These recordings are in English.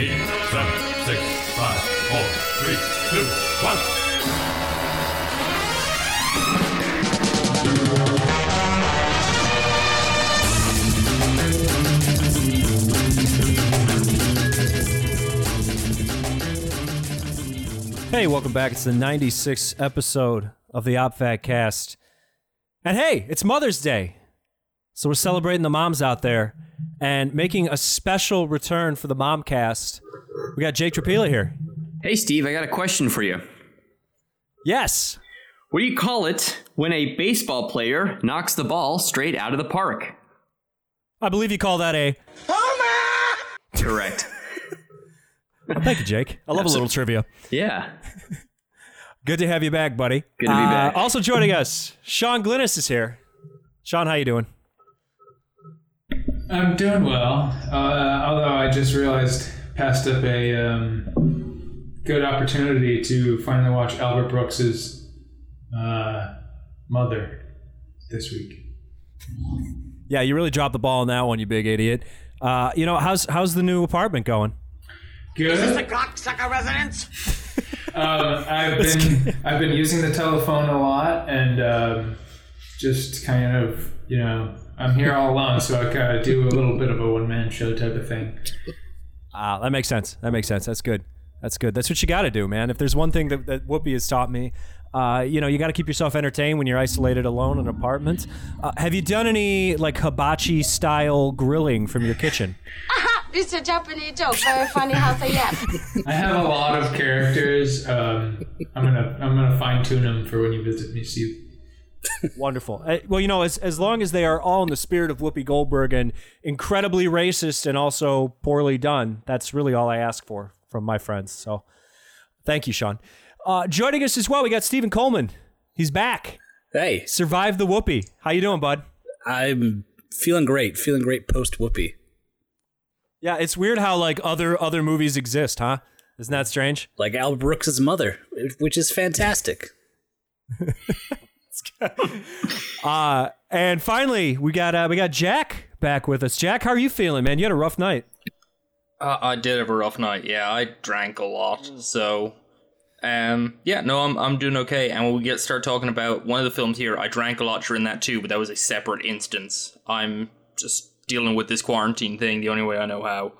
eight, seven, six, five, four, three, two, one. Hey, welcome back. It's the 96th episode of the OpFat Cast. And hey, it's Mother's Day. So we're celebrating the moms out there and making a special return for the Momcast. We got Jake Trapila here. Hey, Steve, I got a question for you. Yes. What do you call it when a baseball player knocks the ball straight out of the park? I believe you call that a. homer. Correct. Oh, thank you, Jake. I love a little trivia. yeah. Good to have you back, buddy. Good to be Uh, back. Also joining us, Sean Glynis is here. Sean, how you doing? I'm doing well, uh, although I just realized passed up a um, good opportunity to finally watch Albert Brooks's uh, Mother this week. Yeah, you really dropped the ball on that one, you big idiot. Uh, you know how's how's the new apartment going? Good. Is this the cocksucker residence? Um, I've been I've been using the telephone a lot and um, just kind of you know I'm here all alone, so I kind of do a little bit of a one man show type of thing. Ah, that makes sense. That makes sense. That's good. That's good. That's what you got to do, man. If there's one thing that, that Whoopi has taught me, uh, you know, you got to keep yourself entertained when you're isolated alone in an apartment. Uh, have you done any like hibachi style grilling from your kitchen? It's a Japanese joke. Very funny how say yes. I have a lot of characters. Um, I'm gonna I'm gonna fine tune them for when you visit me, Steve. Wonderful. Uh, well, you know, as as long as they are all in the spirit of Whoopi Goldberg and incredibly racist and also poorly done, that's really all I ask for from my friends. So, thank you, Sean. Uh, joining us as well, we got Stephen Coleman. He's back. Hey, Survived the Whoopi. How you doing, bud? I'm feeling great. Feeling great post Whoopi. Yeah, it's weird how like other other movies exist, huh? Isn't that strange? Like Al Brooks's mother, which is fantastic. Uh, and finally, we got uh, we got Jack back with us. Jack, how are you feeling, man? You had a rough night. Uh, I did have a rough night. Yeah, I drank a lot. So, um, yeah, no, I'm I'm doing okay. And when we get start talking about one of the films here, I drank a lot during that too, but that was a separate instance. I'm just dealing with this quarantine thing the only way I know how.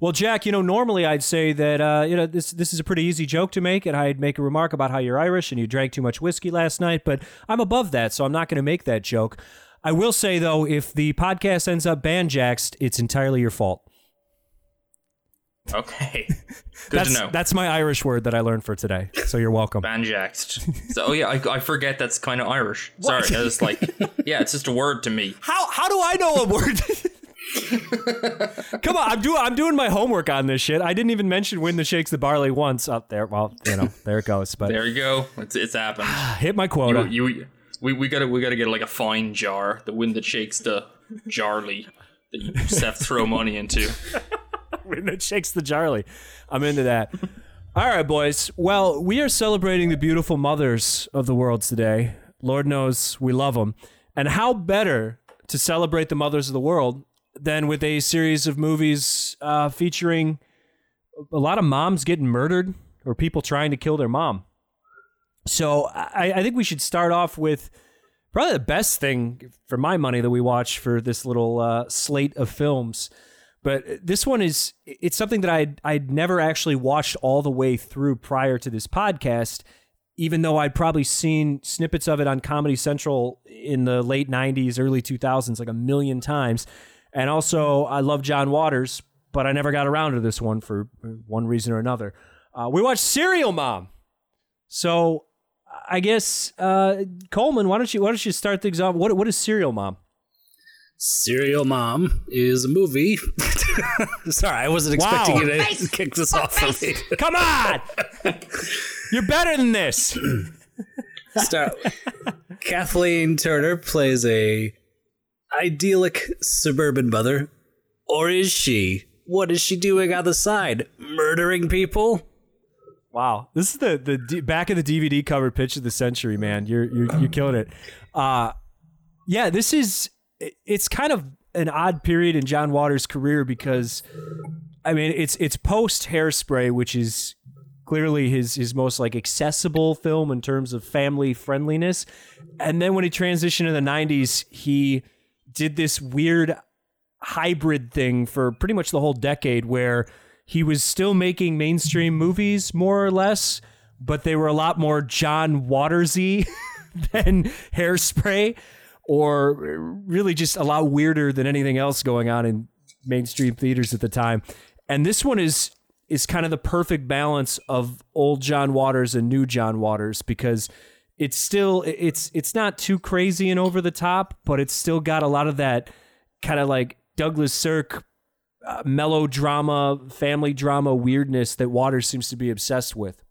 Well, Jack, you know, normally I'd say that uh, you know this this is a pretty easy joke to make, and I'd make a remark about how you're Irish and you drank too much whiskey last night. But I'm above that, so I'm not going to make that joke. I will say though, if the podcast ends up banjaxed, it's entirely your fault. Okay, good That's to know. that's my Irish word that I learned for today. So you're welcome. Banjaxed. so, oh yeah, I, I forget that's kind of Irish. Sorry, I was like, yeah, it's just a word to me. How how do I know a word? Come on, I'm doing I'm doing my homework on this shit. I didn't even mention when the shakes the barley once up there. Well, you know, there it goes. But There you go. It's it's happened. hit my quota. you, you we, we gotta we gotta get like a fine jar, the wind that shakes the jarly that you just have to throw money into. when it shakes the Charlie. I'm into that. All right, boys. Well, we are celebrating the beautiful mothers of the world today. Lord knows we love them. And how better to celebrate the mothers of the world than with a series of movies uh, featuring a lot of moms getting murdered or people trying to kill their mom. So I, I think we should start off with probably the best thing for my money that we watched for this little uh, slate of films. But this one is it's something that I'd I'd never actually watched all the way through prior to this podcast, even though I'd probably seen snippets of it on Comedy Central in the late '90s, early 2000s, like a million times. And also, I love John Waters, but I never got around to this one for one reason or another. Uh, we watched Serial Mom. So I guess uh, Coleman, why don't you why don't you start things off? What what is Serial Mom? Serial Mom is a movie. Sorry, I wasn't Wow. expecting you to kick this off for me. Come on, you're better than this. Start. Kathleen Turner plays a idyllic suburban mother, or is she? What is she doing on the side? Murdering people? Wow, this is the the D- back of the DVD cover pitch of the century, man. You're you're you're killing it. Uh, yeah, this is it's kind of an odd period in John Waters' career because I mean it's it's post Hairspray, which is clearly his his most like accessible film in terms of family friendliness. And then when he transitioned in the 90s, he did this weird hybrid thing for pretty much the whole decade where he was still making mainstream movies more or less, but they were a lot more John Watersy than Hairspray or really just a lot weirder than anything else going on in mainstream theaters at the time. And this one is is kind of the perfect balance of old John Waters and new John Waters because it's still it's it's not too crazy and over the top, but it's still got a lot of that kind of like Douglas Sirk uh, melodrama, family drama weirdness that Waters seems to be obsessed with.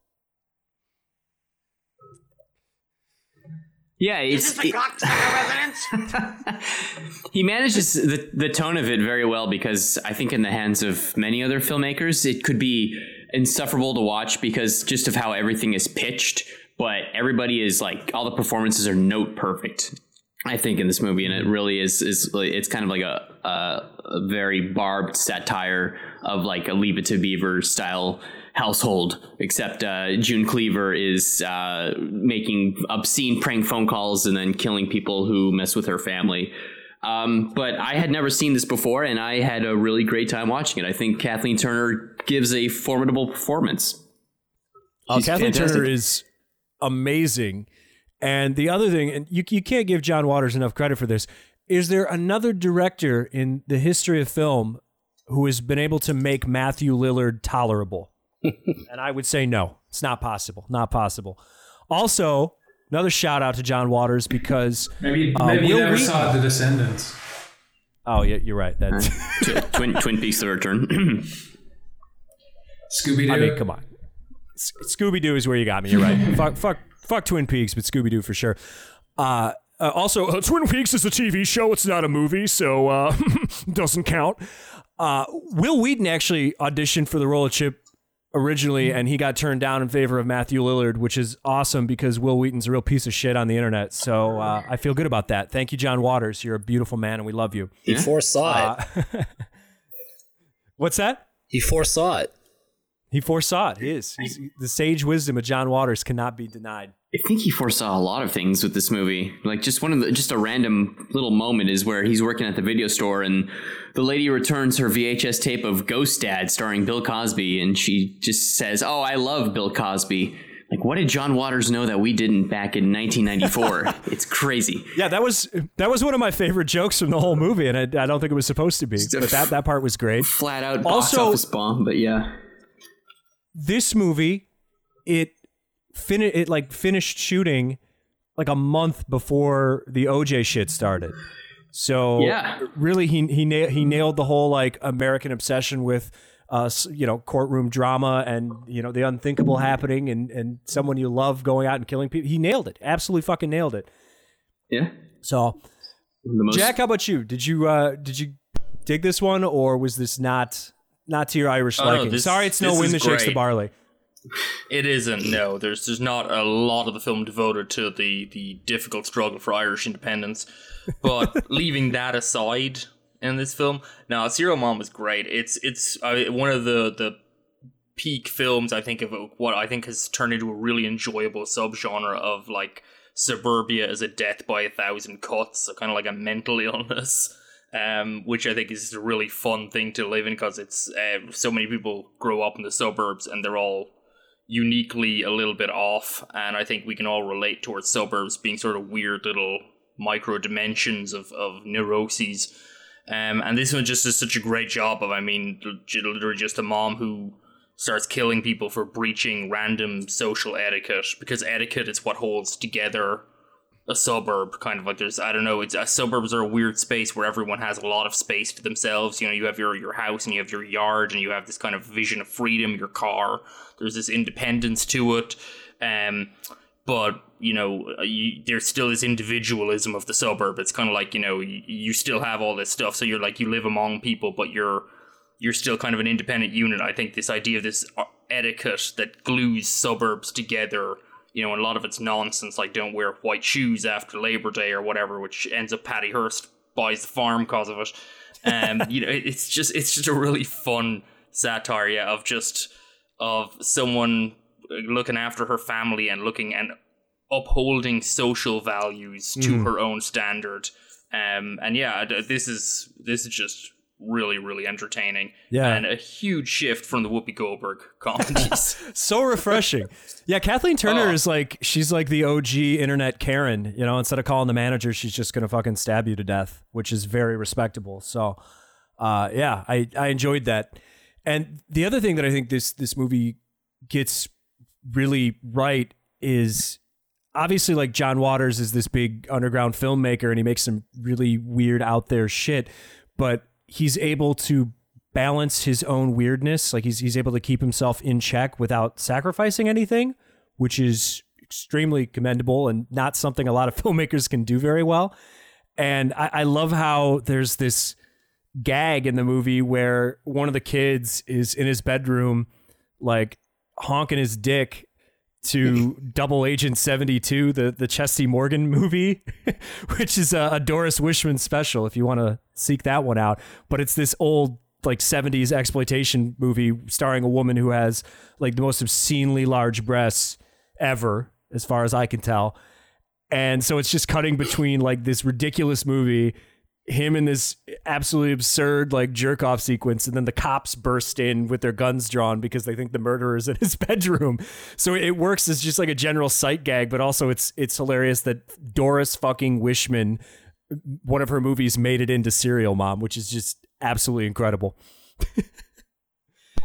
Yeah, it's it- he manages the the tone of it very well because I think in the hands of many other filmmakers, it could be insufferable to watch because just of how everything is pitched. But everybody is like all the performances are note perfect. I think in this movie, and it really is is it's kind of like a a, a very barbed satire of like a Leave It to Beaver style household, except uh, June Cleaver is uh, making obscene prank phone calls and then killing people who mess with her family. Um, but I had never seen this before, and I had a really great time watching it. I think Kathleen Turner gives a formidable performance. Oh, Kathleen fantastic. Turner is amazing. And the other thing, and you, you can't give John Waters enough credit for this, is there another director in the history of film who has been able to make Matthew Lillard tolerable? and I would say no, it's not possible. Not possible. Also, another shout out to John Waters because Maybe Uh, maybe you Will never Wheaton- saw The Descendants. oh yeah, you're right. That's Twin Twin Peaks: The Return. Scooby Doo. I mean, come on. Scooby Doo is where you got me. You're right. fuck, fuck, fuck Twin Peaks, but Scooby Doo for sure. Uh, uh, also, uh, Twin Peaks is a TV show. It's not a movie, so uh, doesn't count. Uh, Wil Wheaton actually auditioned for the role of Chip originally, and he got turned down in favor of Matthew Lillard, which is awesome because Wil Wheaton's a real piece of shit on the internet. So uh, I feel good about that. Thank you, John Waters. You're a beautiful man, and we love you. He foresaw it. Uh, what's that? He foresaw it. He foresaw it. He is. He's, the sage wisdom of John Waters cannot be denied. I think he foresaw a lot of things with this movie. Like just one of the just a random little moment is where he's working at the video store and the lady returns her VHS tape of Ghost Dad starring Bill Cosby and she just says, "Oh, I love Bill Cosby." Like what did John Waters know that we didn't back in 1994? it's crazy. Yeah, that was that was one of my favorite jokes from the whole movie, and I, I don't think it was supposed to be, but that that part was great. Flat out box Also- office bomb, but yeah. This movie, it fin it like finished shooting like a month before the OJ shit started. So Yeah. really, he he na- he nailed the whole like American obsession with. Uh, you know, courtroom drama and you know the unthinkable happening, and and someone you love going out and killing people. He nailed it, absolutely fucking nailed it. Yeah. So most Jack, how about you? Did you uh did you dig this one or was this not not to your Irish Oh, liking? this- Sorry, it's no wind that shakes the barley. It isn't. No, there's there's not a lot of the film devoted to the the difficult struggle for Irish independence. But leaving that aside, in this film, now Serial Mom was great. It's it's uh, one of the the peak films I think of what I think has turned into a really enjoyable subgenre of like suburbia as a death by a thousand cuts, so kind of like a mental illness. Um, which I think is a really fun thing to live in because it's uh, so many people grow up in the suburbs and they're all uniquely a little bit off, and I think we can all relate towards suburbs being sort of weird little micro dimensions of, of neuroses. Um, and this one just does such a great job of, I mean, literally just a mom who starts killing people for breaching random social etiquette because etiquette is what holds together a suburb kind of like there's i don't know it's uh, suburbs are a weird space where everyone has a lot of space to themselves. You know you have your your house and you have your yard and you have this kind of vision of freedom your car. There's this independence to it. Um but you know uh, you, there's still this individualism of the suburb. It's kind of like you know you, you still have all this stuff. So you're like you live among people but you're you're still kind of an independent unit. I think this idea of this uh, etiquette that glues suburbs together, you know, and a lot of it's nonsense, like don't wear white shoes after Labor Day or whatever, which ends up Patty Hearst buys the farm because of it. Um, you know, it, it's just it's just a really fun satire, yeah, of just of someone looking after her family and looking and upholding social values to Mm. her own standard. Um, and yeah, this is this is just really really entertaining. Yeah. and a huge shift from the Whoopi Goldberg comedies. so refreshing. Yeah, Kathleen Turner Oh. is like she's like the OG internet Karen. You know, instead of calling the manager, she's just gonna fucking stab you to death, which is very respectable. So, uh, yeah, I I enjoyed that. And the other thing that I think this this movie gets really right is obviously like John Waters is this big underground filmmaker and he makes some really weird out there shit, but he's able to balance his own weirdness. Like he's he's able to keep himself in check without sacrificing anything, which is extremely commendable and not something a lot of filmmakers can do very well. And I, I love how there's this gag in the movie where one of the kids is in his bedroom, like honking his dick to Double Agent 72, the, the Chesty Morgan movie, which is a, a Doris Wishman special if you want to seek that one out. But it's this old like 70s exploitation movie starring a woman who has like the most obscenely large breasts ever, as far as I can tell. And so it's just cutting between like this ridiculous movie, him in this absolutely absurd like jerk off sequence, and then the cops burst in with their guns drawn because they think the murderer is in his bedroom. So it works as just like a general sight gag, but also it's it's hilarious that Doris fucking Wishman, one of her movies, made it into Serial Mom, which is just absolutely incredible.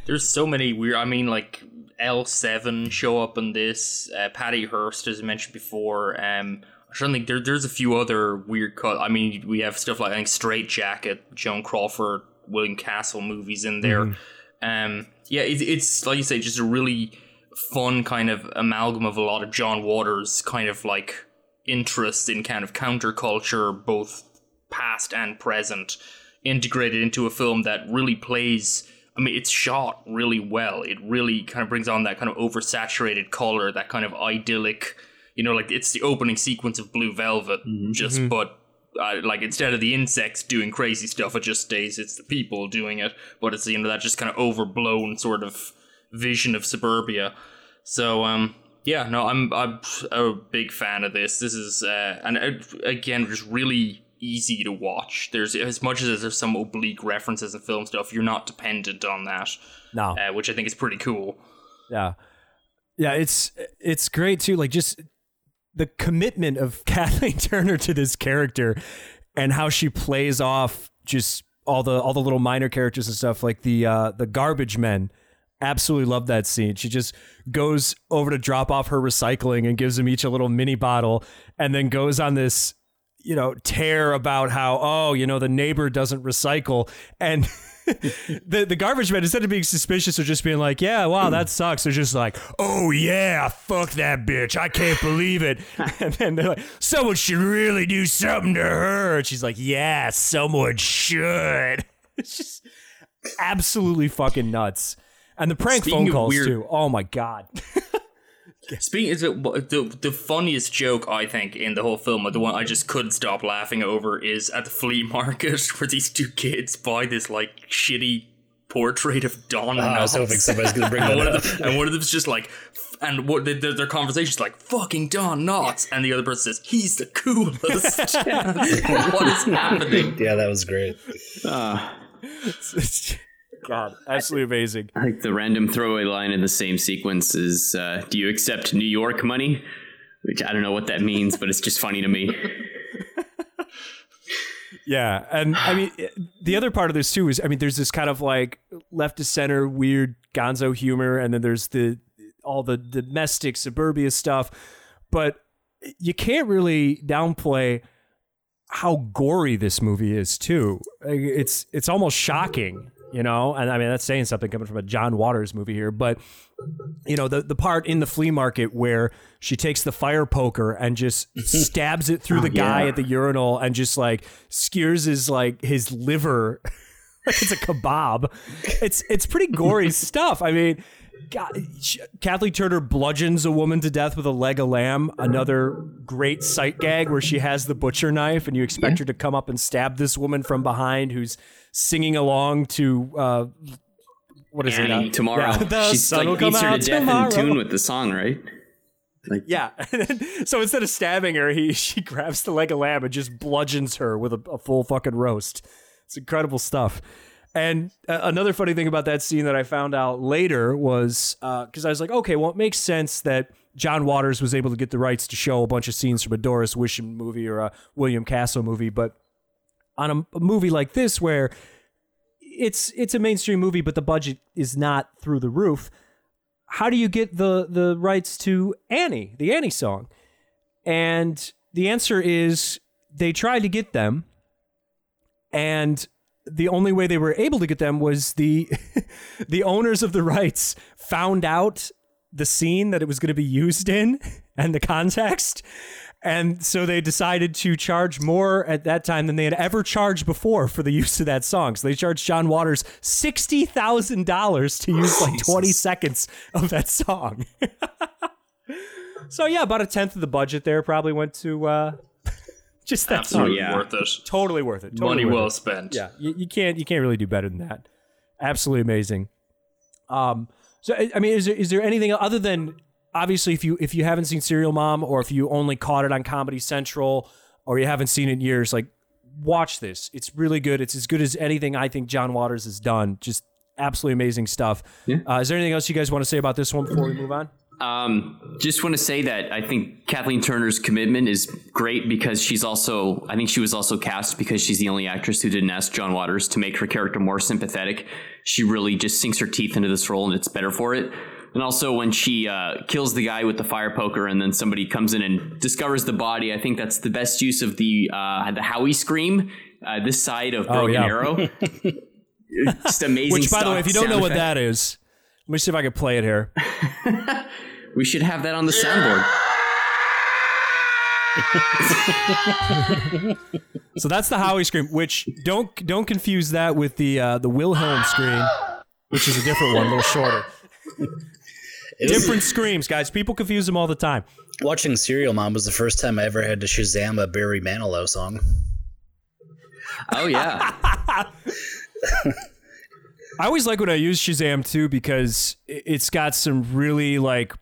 There's so many weird. I mean, like L7 show up in this. Uh, Patty Hearst, as I mentioned before. Um, I don't think there, there's a few other weird cut. I mean, we have stuff like I think Strait-Jacket, Joan Crawford, William Castle movies in there. Um, yeah, it, it's like you say, just a really fun kind of amalgam of a lot of John Waters kind of like interests in kind of counterculture, both past and present, integrated into a film that really plays. I mean, it's shot really well. It really kind of brings on that kind of oversaturated color, that kind of idyllic, you know, like it's the opening sequence of Blue Velvet, just but uh, like instead of the insects doing crazy stuff, it just stays it's the people doing it. But it's you know that just kind of overblown sort of vision of suburbia. So um, yeah, no, I'm I'm a big fan of this. This is uh, and uh, again, just really easy to watch. There's as much as there's some oblique references and film stuff, you're not dependent on that, No. uh, which I think is pretty cool. Yeah. Yeah, it's it's great too. Like just the commitment of Kathleen Turner to this character and how she plays off just all the all the little minor characters and stuff like the uh the garbage men. Absolutely love that scene. She just goes over to drop off her recycling and gives them each a little mini bottle and then goes on this you know tear about how oh you know the neighbor doesn't recycle. And the the garbage man instead of being suspicious or just being like yeah wow that sucks they're just like oh yeah fuck that bitch. I can't believe it. And then they're like someone should really do something to her. And she's like yeah someone should. It's just absolutely fucking nuts. And the prank Speaking phone calls weird- too. Oh my god Speaking is it the the funniest joke I think in the whole film, the one I just couldn't stop laughing over, is at the flea market where these two kids buy this like shitty portrait of Don. Oh, ah, I was Knotts. hoping somebody's gonna bring and that one up. of them, and one of them's just like, and what their, their conversation's like, "Fucking Don Knotts," and the other person says, "He's the coolest." what is happening? Yeah, that was great. Ah. God absolutely amazing I think the random throwaway line in the same sequence is, uh, "Do you accept New York money?" Which I don't know what that means, but it's just funny to me. Yeah, and I mean the other part of this too is I mean there's this kind of like left to center weird gonzo humor and then there's the all the domestic suburbia stuff, but you can't really downplay how gory this movie is too. It's it's almost shocking, you know. And I mean that's saying something coming from a John Waters movie here, but you know the the part in the flea market where she takes the fire poker and just stabs it through the guy yeah. at the urinal and just like skewers his like his liver like it's a kebab. It's it's pretty gory stuff. I mean, God, Kathleen Turner bludgeons a woman to death with a leg of lamb. Another great sight gag where she has the butcher knife and you expect her to come up and stab this woman from behind who's singing along to uh, what is it? Uh, tomorrow. Yeah, the She's sun will come her to out death tomorrow. in tune with the song, right? Like, yeah. so instead of stabbing her, he she grabs the leg of lamb and just bludgeons her with a, a full fucking roast. It's incredible stuff. And uh, another funny thing about that scene that I found out later was because I was like, okay, well, it makes sense that John Waters was able to get the rights to show a bunch of scenes from a Doris Wishman movie or a William Castle movie, but on a, a movie like this where it's it's a mainstream movie, but the budget is not through the roof how do you get the the rights to Annie, the Annie song? And the answer is they tried to get them, and the only way they were able to get them was the the owners of the rights found out the scene that it was going to be used in and the context. And so they decided to charge more at that time than they had ever charged before for the use of that song. So they charged John Waters sixty thousand dollars to use like twenty seconds of that song. so yeah, about a tenth of the budget there probably went to uh, just that song. Absolutely yeah. worth it. Totally worth it. Totally Money worth well it. spent. Yeah, you, you can't you can't really do better than that. Absolutely amazing. Um, so I I mean, is there is there anything other than obviously if you if you haven't seen Serial Mom or if you only caught it on Comedy Central or you haven't seen it in years, like watch this. It's really good. It's as good as anything I think John Waters has done. Just absolutely amazing stuff. Uh, is there anything else you guys want to say about this one before we move on? Um, just want to say that I think Kathleen Turner's commitment is great because she's also, I think she was also cast because she's the only actress who didn't ask John Waters to make her character more sympathetic. She really just sinks her teeth into this role and it's better for it. And also when she uh, kills the guy with the fire poker and then somebody comes in and discovers the body, I think that's the best use of the uh, the Howie scream. Uh, this side of Broken yeah. Arrow. just amazing. Which, by the way, if you don't know what that is, let me see if I can play it here. we should have that on the soundboard. So that's the Howie scream. Which don't don't confuse that with the uh, the Wilhelm scream, which is a different one, a little shorter. Different screams, guys. People confuse them all the time. Watching Serial Mom was the first time I ever had to Shazam a Barry Manilow song. Oh yeah. I always like when I use Shazam too because it's got some really like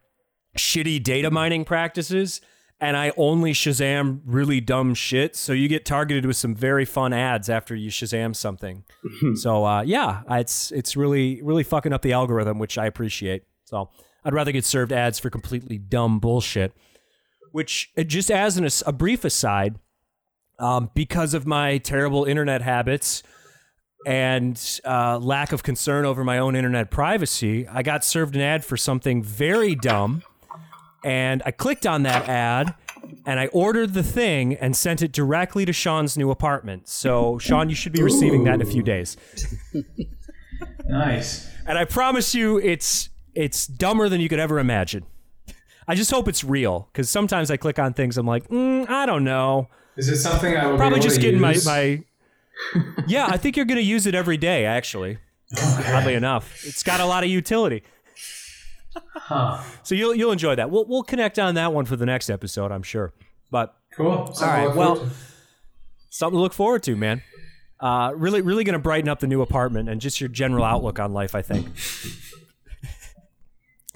shitty data mining practices, and I only Shazam really dumb shit. So you get targeted with some very fun ads after you Shazam something. so uh, yeah, it's it's really really fucking up the algorithm, which I appreciate. So I'd rather get served ads for completely dumb bullshit. Which uh, just as an, a brief aside, um, because of my terrible internet habits and uh, lack of concern over my own internet privacy, I got served an ad for something very dumb. And I clicked on that ad and I ordered the thing and sent it directly to Sean's new apartment. So, Sean, you should be receiving that in a few days. Nice. And I promise you, it's it's dumber than you could ever imagine. I just hope it's real because sometimes I click on things, I'm like, mm, I don't know. Is it something I will Probably just getting my, use? my. Yeah, I think you're going to use it every day, actually. Oddly enough, it's got a lot of utility. Huh. So you'll you'll enjoy that. We'll we'll connect on that one for the next episode, I'm sure. But Cool. Something All right, to well- to. something to look forward to, man. Uh, really, really going to brighten up the new apartment and just your general outlook on life. I think.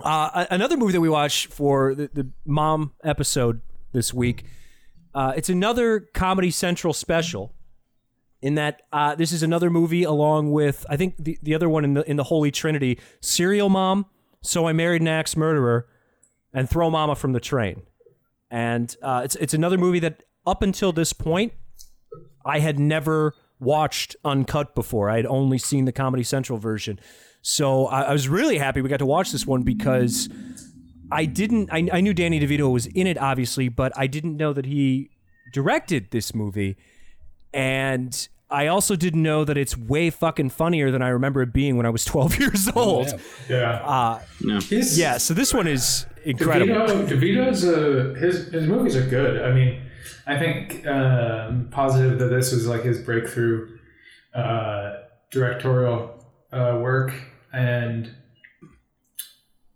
Uh, another movie that we watched for the, the mom episode this week. Uh, it's another Comedy Central special. In that, uh, this is another movie along with I think the, the other one in the in the Holy Trinity, Serial Mom, So I Married an Axe Murderer, and Throw Mama from the Train. And uh, it's it's another movie that up until this point I had never watched uncut before. I had only seen the Comedy Central version. So I, I was really happy we got to watch this one because I didn't. I, I knew Danny DeVito was in it, obviously, but I didn't know that he directed this movie. And I also didn't know that it's way fucking funnier than I remember it being when I was 12 years old. Yeah. Uh, He's, yeah, so this one is incredible. DeVito, DeVito's uh, his his movies are good. I mean, I think um, positive that this was like his breakthrough uh, directorial uh, work, and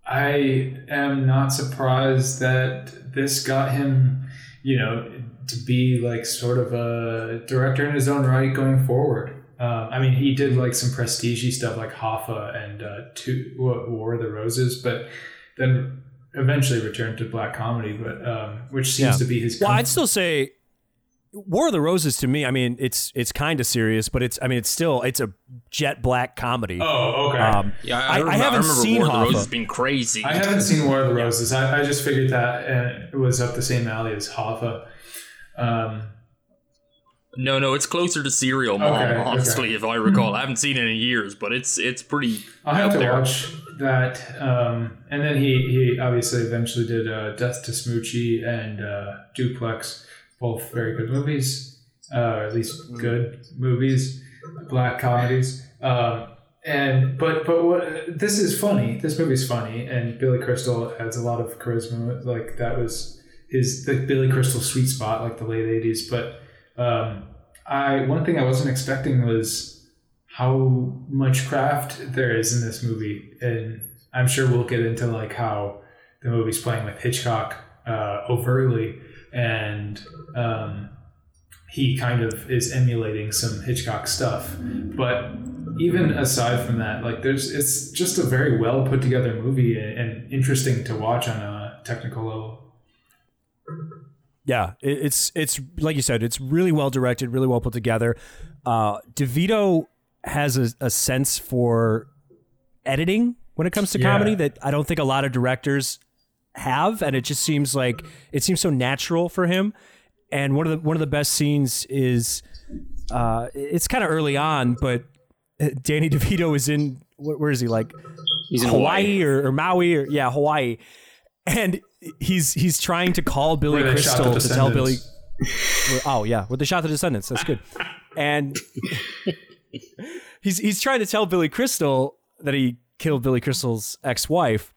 I am not surprised that this got him, you know, to be like sort of a director in his own right going forward. Uh, I mean, he did like some prestige stuff like Hoffa and uh, two, War of the Roses, but then eventually returned to black comedy, but um, which seems Yeah. to be his. Well, com- I'd still say War of the Roses to me. I mean, it's it's kind of serious, but it's I mean, it's still it's a jet black comedy. Oh, okay. Um, Yeah, I, I- I remember, haven't remember seen War of the Hoffa. Roses being crazy. I haven't seen War of the Roses. I, I just figured that uh, it was up the same alley as Hoffa. Um, No, no, it's closer to Serial Mom, Okay, okay. honestly, if I recall. I haven't seen it in years, but it's it's pretty I'll have to there. watch that. Um, and then he, he obviously eventually did uh, Death to Smoochy and uh, Duplex, both very good movies, uh, or at least good movies, black comedies. Um, and but but what this is funny. This movie's funny, and Billy Crystal has a lot of charisma. Like that was his the Billy Crystal sweet spot, like the late '80s. But um, I one thing I wasn't expecting was how much craft there is in this movie, and I'm sure we'll get into like how the movie's playing with Hitchcock uh, overtly, and um, he kind of is emulating some Hitchcock stuff. But even aside from that, like there's it's just a very well put together movie and, and interesting to watch on a technical level. Yeah, it's it's like you said, it's really well directed, really well put together. Uh, DeVito has a, a sense for editing when it comes to Yeah. comedy that I don't think a lot of directors have, and it just seems like it seems so natural for him. And one of the one of the best scenes is uh, it's kind of early on, but uh, Danny DeVito is in wh- where is he like He's in Hawaii, Hawaii. Or, or Maui or yeah Hawaii, and he's he's trying to call Billy Where Crystal to tell Billy. Oh yeah, with the shot the Descendants, that's good. And he's he's trying to tell Billy Crystal that he killed Billy Crystal's ex-wife,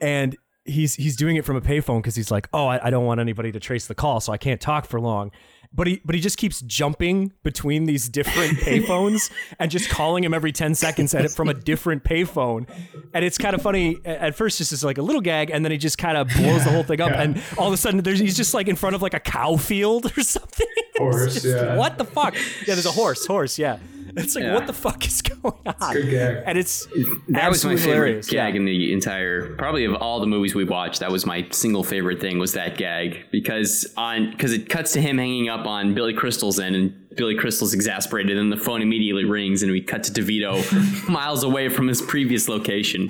and he's he's doing it from a payphone because he's like, oh, I, I don't want anybody to trace the call, so I can't talk for long. But he but he just keeps jumping between these different payphones and just calling him every ten seconds at it from a different payphone, and it's kind of funny. At first, just as like a little gag, and then he just kind of blows the whole thing up, and all of a sudden, there's he's just like in front of like a cow field or something. Horse, just, yeah. What the fuck? Yeah, there's a horse. Horse. Yeah. It's like Yeah. what the fuck is going on? Good gag. And it's That was my absolutely favorite hilarious. gag Yeah. in the entire, probably of all the movies we watched. That was my single favorite thing was that gag because on because it cuts to him hanging up on Billy Crystal's end and Billy Crystal's exasperated, and the phone immediately rings, and we cut to DeVito miles away from his previous location,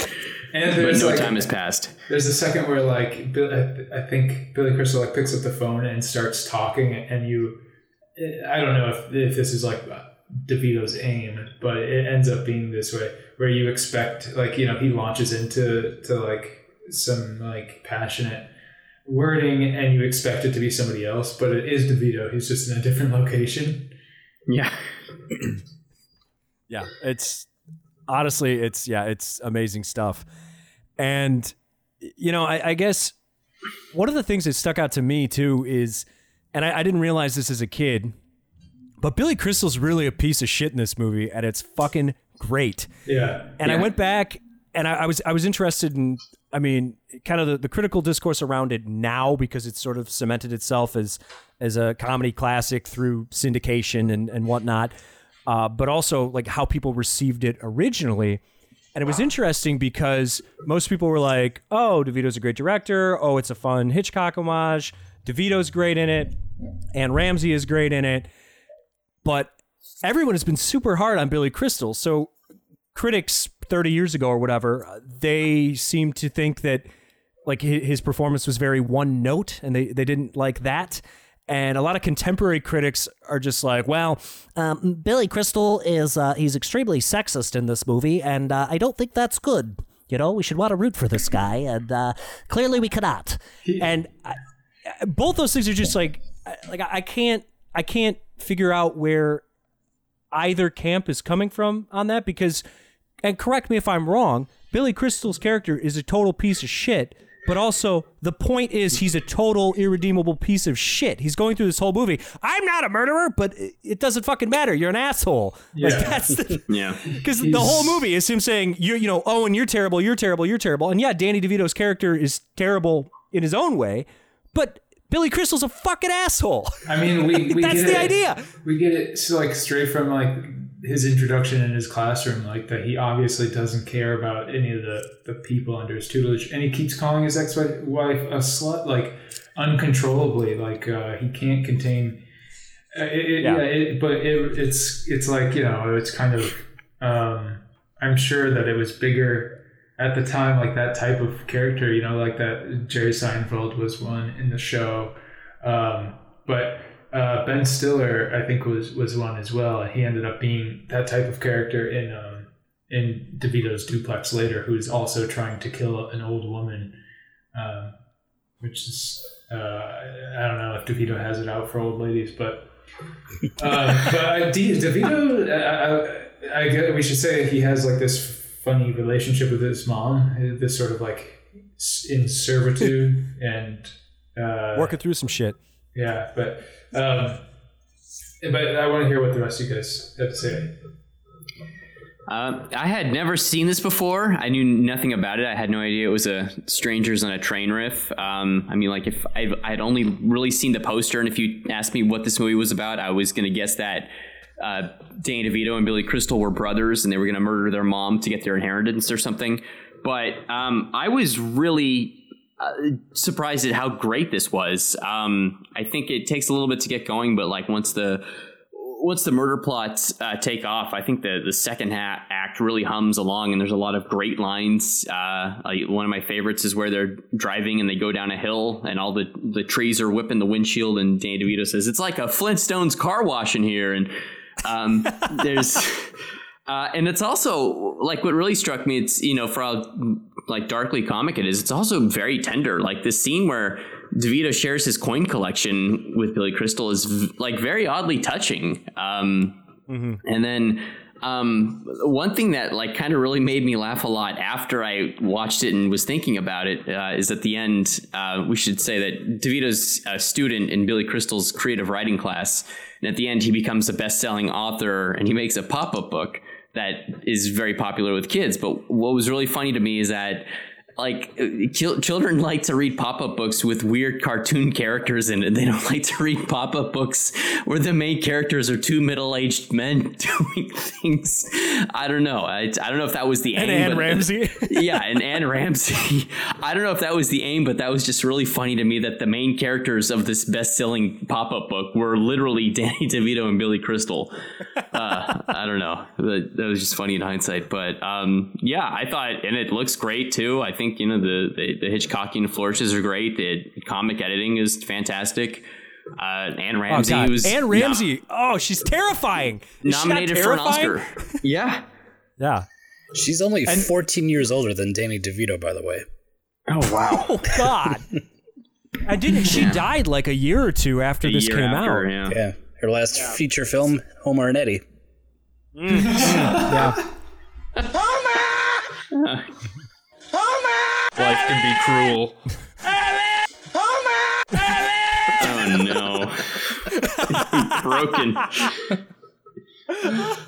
And but there's no like, time has passed. There's a second where like Bill, I I think Billy Crystal like picks up the phone and starts talking, and you, I don't know if if this is like DeVito's aim, but it ends up being this way where you expect like you know he launches into to like some like passionate wording, and you expect it to be somebody else, but it is DeVito. He's just in a different location. Yeah, Yeah, it's honestly, it's yeah, it's amazing stuff. And you know, I, I guess one of the things that stuck out to me too is, and I, I didn't realize this as a kid, but Billy Crystal's really a piece of shit in this movie, and it's fucking great. Yeah, And I went back and I, I was I was interested in I mean kind of the, the critical discourse around it now because it's sort of cemented itself as as a comedy classic through syndication and, and whatnot. Uh, but also like how people received it originally. And it was interesting because most people were like, oh, DeVito's a great director. Oh, it's a fun Hitchcock homage. DeVito's great in it. And Ramsey is great in it. But everyone has been super hard on Billy Crystal. So critics 30 years ago or whatever, uh, they seemed to think that like his performance was very one note and they, they didn't like that. And a lot of contemporary critics are just like, well, um, Billy Crystal is uh, he's extremely sexist in this movie, and uh, I don't think that's good. You know, we should want to root for this guy, and uh, clearly we cannot. And I, I- both those things are just like, like I I can't, I can't figure out where either camp is coming from on that because and correct me if I'm wrong, Billy Crystal's character is a total piece of shit, but also the point is he's a total irredeemable piece of shit. He's going through this whole movie. I'm not a murderer, but it- doesn't fucking matter. You're an asshole. Like Yeah. that's the, Yeah. because the whole movie is him saying you you know Owen you're terrible you're terrible you're terrible and yeah Danny DeVito's character is terrible in his own way, but Billy Crystal's a fucking asshole. I mean, we, we That's get the it- idea. We get it so like straight from like his introduction in his classroom, like that he obviously doesn't care about any of the, the people under his tutelage, and he keeps calling his ex wife a slut, like uncontrollably, like uh, he can't contain. Uh, it, Yeah. yeah, it, but it, it's it's like you know it's kind of. Um, I'm sure that it was bigger at the time, like that type of character, you know, like that Jerry Seinfeld was one in the show. Um, but uh, Ben Stiller, I think, was was one as well, and he ended up being that type of character in um, in DeVito's Duplex later, who's also trying to kill an old woman, um, which is uh, I don't know if DeVito has it out for old ladies, but uh, but uh, De- DeVito, I, I, I guess we should say he has like this funny relationship with his mom, this sort of like s- in servitude and uh, Working through some shit. yeah, but um, but I want to hear what the rest of you guys have to say. Um, I had never seen this before. I knew nothing about it. I had no idea it was a Strangers on a Train riff. Um, I mean, like if I had only really seen the poster, and if you asked me what this movie was about, I was going to guess that uh, Danny DeVito and Billy Crystal were brothers, and they were going to murder their mom to get their inheritance or something. But um, I was really uh, surprised at how great this was. Um, I think it takes a little bit to get going, but like once the once the murder plots uh, take off, I think the the second ha- act really hums along, and there's a lot of great lines. Uh, one of my favorites is where they're driving and they go down a hill, and all the the trees are whipping the windshield, and Danny DeVito says it's like a Flintstones car wash in here, and um, there's. Uh, and it's also like what really struck me. It's you know for how like darkly comic it is. It's also very tender. Like this scene where DeVito shares his coin collection with Billy Crystal is v- like very oddly touching. Um, And then um, one thing that like kind of really made me laugh a lot after I watched it and was thinking about it uh, is at the end uh, we should say that DeVito's a student in Billy Crystal's creative writing class, and at the end he becomes a best-selling author and he makes a pop-up book that is very popular with kids. But what was really funny to me is that like chil- children like to read pop-up books with weird cartoon characters in it. They don't like to read pop-up books where the main characters are two middle-aged men doing things. I don't know. I, I don't know if that was the aim. And aim. Anne but- Ramsey. yeah, and Anne Ramsey. I don't know if that was the aim, but that was just really funny to me that the main characters of this best-selling pop-up book were literally Danny DeVito and Billy Crystal. Uh, I don't know. That, that was just funny in hindsight, but um, yeah, I thought, and it looks great too. I think you know the the, the Hitchcockian flourishes are great. The comic editing is fantastic. Uh, Anne Oh Ramsey God, was Anne no- Ramsey. Oh, she's terrifying. Is she not nominated for an? Oscar. yeah. Yeah. She's only 14 years older than Danny DeVito, by the way. Oh wow. Oh God. I didn't. She died like a year or two after A this year came after, out. yeah. Yeah. Her last feature film, Homer and Eddie. Yeah. Life can be cruel. Oh no. Broken.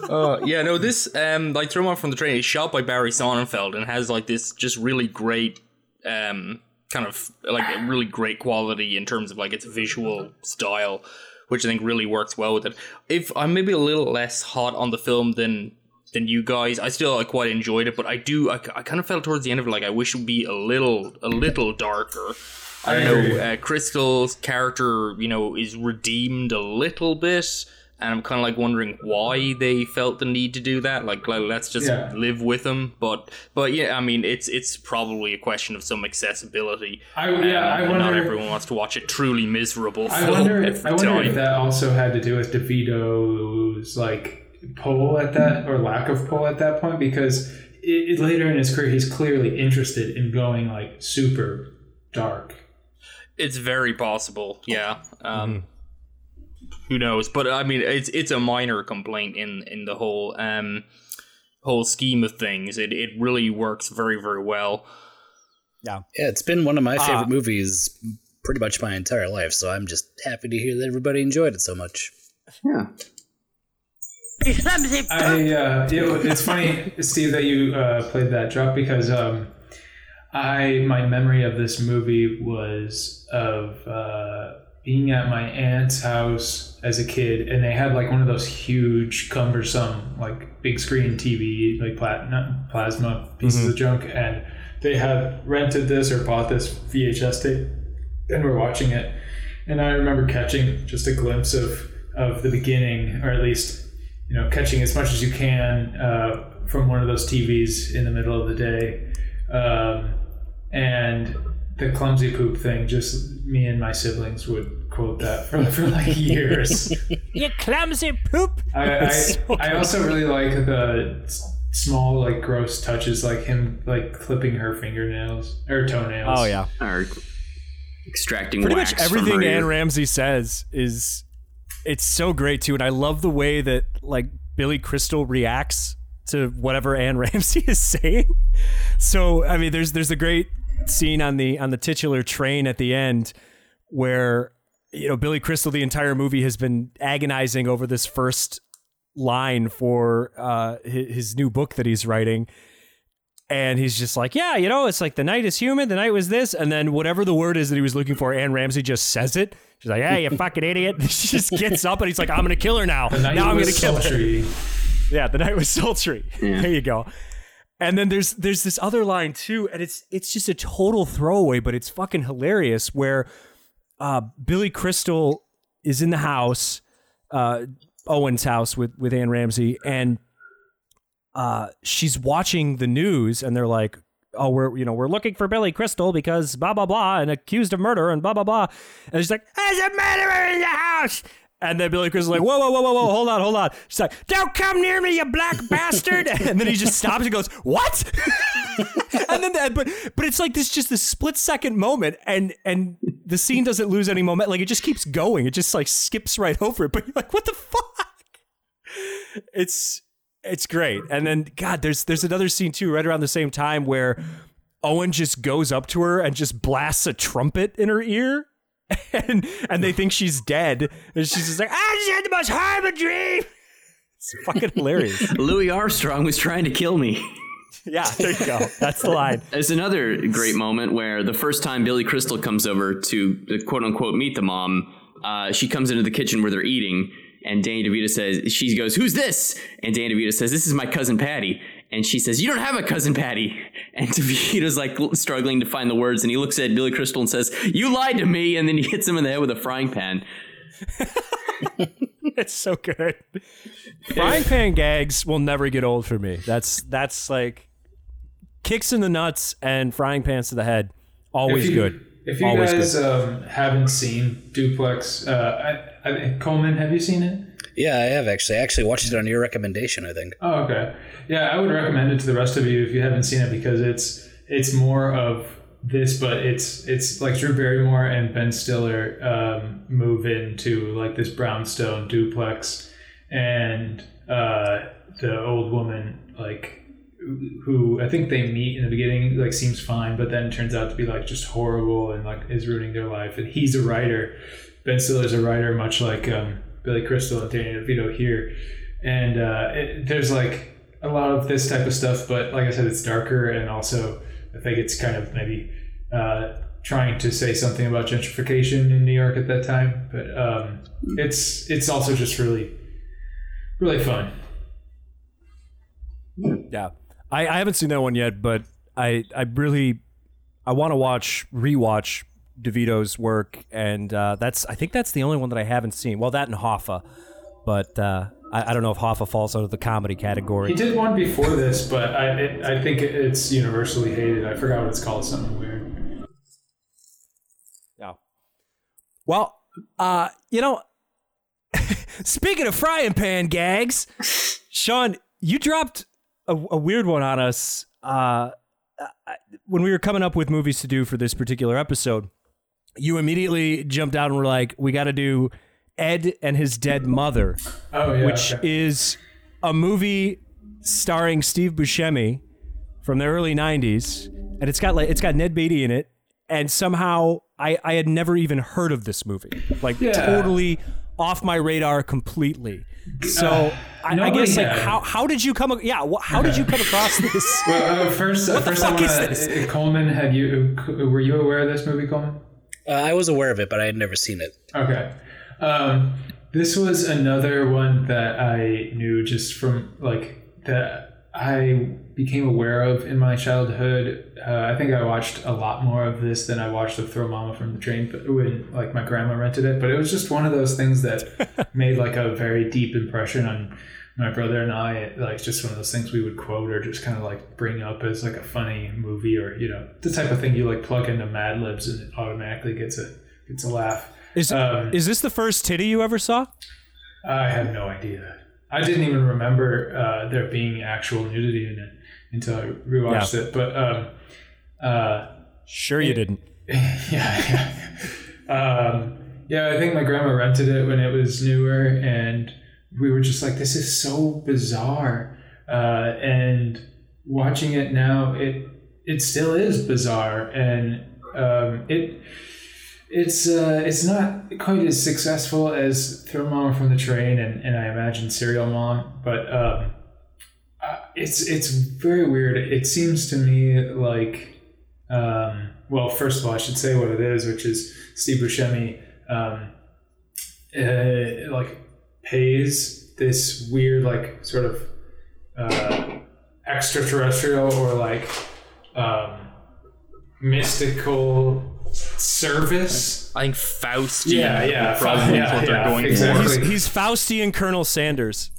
Uh, yeah, no, this um like Throw Him Off from the Train is shot by Barry Sonnenfeld and has like this just really great um kind of like a really great quality in terms of like its visual style, which I think really works well with it. If I'm maybe a little less hot on the film than than you guys, I still I quite enjoyed it, but I do I, I kind of felt towards the end of it like I wish it would be a little a little darker. I don't know. Uh, Crystal's character, you know, is redeemed a little bit, and I'm kind of like wondering why they felt the need to do that. Like, like let's just Yeah. live with them. But, but yeah, I mean, it's it's probably a question of some accessibility. I- yeah, I and Not wonder- everyone wants to watch a truly miserable I wonder. every I wonder time. if that also had to do with DeVito's like pull at that or lack of pull at that point because it, it, later in his career he's clearly interested in going like super dark. It's very possible. Yeah. Um, Mm-hmm. Who knows? But I mean, it's it's a minor complaint in in the whole um whole scheme of things. It it really works very very well. Yeah, yeah, it's been one of my favorite Ah. movies pretty much my entire life, so I'm just happy to hear that everybody enjoyed it so much. Yeah. I uh, it, it's funny, Steve, that you uh, played that drop because um, I my memory of this movie was of uh, being at my aunt's house as a kid, and they had like one of those huge, cumbersome, like big screen TV, like plat- not plasma pieces of junk, and they had rented this or bought this VHS tape, and we're watching it, and I remember catching just a glimpse of of the beginning, or at least you know, catching as much as you can uh, from one of those TVs in the middle of the day. Um, and the clumsy poop thing, just me and my siblings would quote that for, for like years. You clumsy poop. I, I, so I also really like the small, like, gross touches, like him, like, clipping her fingernails or toenails. Oh yeah. Or extracting Pretty wax much everything from Anne. Ramsey says is it's so great too, and I love the way that like Billy Crystal reacts to whatever Anne Ramsey is saying. So I mean, there's there's a great scene on the on the titular train at the end where you know Billy Crystal the entire movie has been agonizing over this first line for uh, his, his new book that he's writing. And he's just like, yeah, you know, it's like the night is human, the night was this, and then whatever the word is that he was looking for, Anne Ramsey just says it. She's like, hey, you fucking idiot. she just gets up and he's like, I'm gonna kill her now. Now I'm gonna was kill her. Yeah, the night was sultry. Yeah. There you go. And then there's there's this other line too, and it's it's just a total throwaway, but it's fucking hilarious. Where uh, Billy Crystal is in the house, uh, Owen's house with with Anne Ramsey, and uh, she's watching the news, and they're like, "Oh, we're you know we're looking for Billy Crystal because blah blah blah, and accused of murder and blah blah blah," and she's like, "There's a murderer in the house." And then Billy Crystal's like, whoa, whoa, whoa, whoa, whoa, hold on, hold on. She's like, don't come near me, you black bastard. And then he just stops and goes, what? and then, that, but, but it's like this, just this split second moment, and and the scene doesn't lose any moment. Like it just keeps going. It just like skips right over it. But you're like, what the fuck? It's it's great. And then God, there's there's another scene too, right around the same time where Owen just goes up to her and just blasts a trumpet in her ear. And and they think she's dead. And she's just like, I just had the most horrible dream. It's fucking hilarious. Louis Armstrong was trying to kill me. Yeah, there you go. That's the line. There's another great moment where the first time Billy Crystal comes over to the quote unquote meet the mom, uh, she comes into the kitchen where they're eating, and Danny DeVito says, she goes, Who's this? And Danny DeVito says, This is my cousin Patty. And she says, You don't have a cousin Patty. And DeVito's like struggling to find the words, and he looks at Billy Crystal and says, You lied to me. And then he hits him in the head with a frying pan. It's so good. Frying pan gags will never get old for me. That's that's like kicks in the nuts and frying pans to the head. Always if you, good. If you Always guys um, haven't seen Duplex, uh, I, I, Coleman, have you seen it? Yeah, I have actually. I actually watched it on your recommendation, I think. Oh, okay. Yeah, I would recommend it to the rest of you if you haven't seen it because it's it's more of this, but it's it's like Drew Barrymore and Ben Stiller um, move into like this brownstone duplex, and uh, the old woman like who I think they meet in the beginning like seems fine, but then turns out to be like just horrible and like is ruining their life. And he's a writer. Ben Stiller's a writer, much like um, Billy Crystal and Danny DeVito here. And uh, it, there's like a lot of this type of stuff, but like I said, it's darker and also I think it's kind of maybe uh, trying to say something about gentrification in New York at that time. But um, it's it's also just really really fun. Yeah. I, I haven't seen that one yet, but I I really I want to watch rewatch DeVito's work, and uh, that's I think that's the only one that I haven't seen. Well, that and Hoffa, but uh, I, I don't know if Hoffa falls under the comedy category. He did one before this, but I it, I think it's universally hated. I forgot what it's called. Something weird. Yeah. Well, uh, you know, speaking of frying pan gags, Sean, you dropped a, a weird one on us uh, when we were coming up with movies to do for this particular episode. You immediately jumped out and were like, "We got to do Ed and his dead mother." Oh yeah. which okay. is a movie starring Steve Buscemi from the early 90s. and it's got like it's got Ned Beatty in it, and somehow I I had never even heard of this movie, like Yeah. totally off my radar completely. So I, I nobody guess like how how did you come? Yeah, how did you come across this? Well, uh, first, uh, What the first fuck I wanna, this? uh, Coleman, had you were you aware of this movie, Coleman? Uh, I was aware of it, but I had never seen it. Okay. Um, this was another one that I knew just from like that I became aware of in my childhood. Uh, I think I watched a lot more of this than I watched of Throw Momma from the Train, when like my grandma rented it. But it was just one of those things that made like a very deep impression on my brother and I. Like just one of those things we would quote or just kind of like bring up as like a funny movie or you know the type of thing you like plug into Mad Libs and it automatically gets a gets a laugh. Is Um, is this the first titty you ever saw? I have no idea. I didn't even remember uh, there being actual nudity in it until I rewatched it. But um, uh, Sure, you didn't. yeah, yeah, um, yeah. I think my grandma rented it when it was newer, and we were just like, "This is so bizarre." Uh, and watching it now, it it still is bizarre, and um, it it's uh, it's not quite as successful as Throw Mom from the Train and, and I imagine Serial Mom, but um, uh, it's it's very weird. It seems to me like um, well, first of all, I should say what it is, which is Steve Buscemi um, uh, like pays this weird like sort of uh, extraterrestrial or like um, mystical service. I think Faust. Yeah, yeah, probably yeah, what they're yeah, going exactly. for. He's Faustian Colonel Sanders.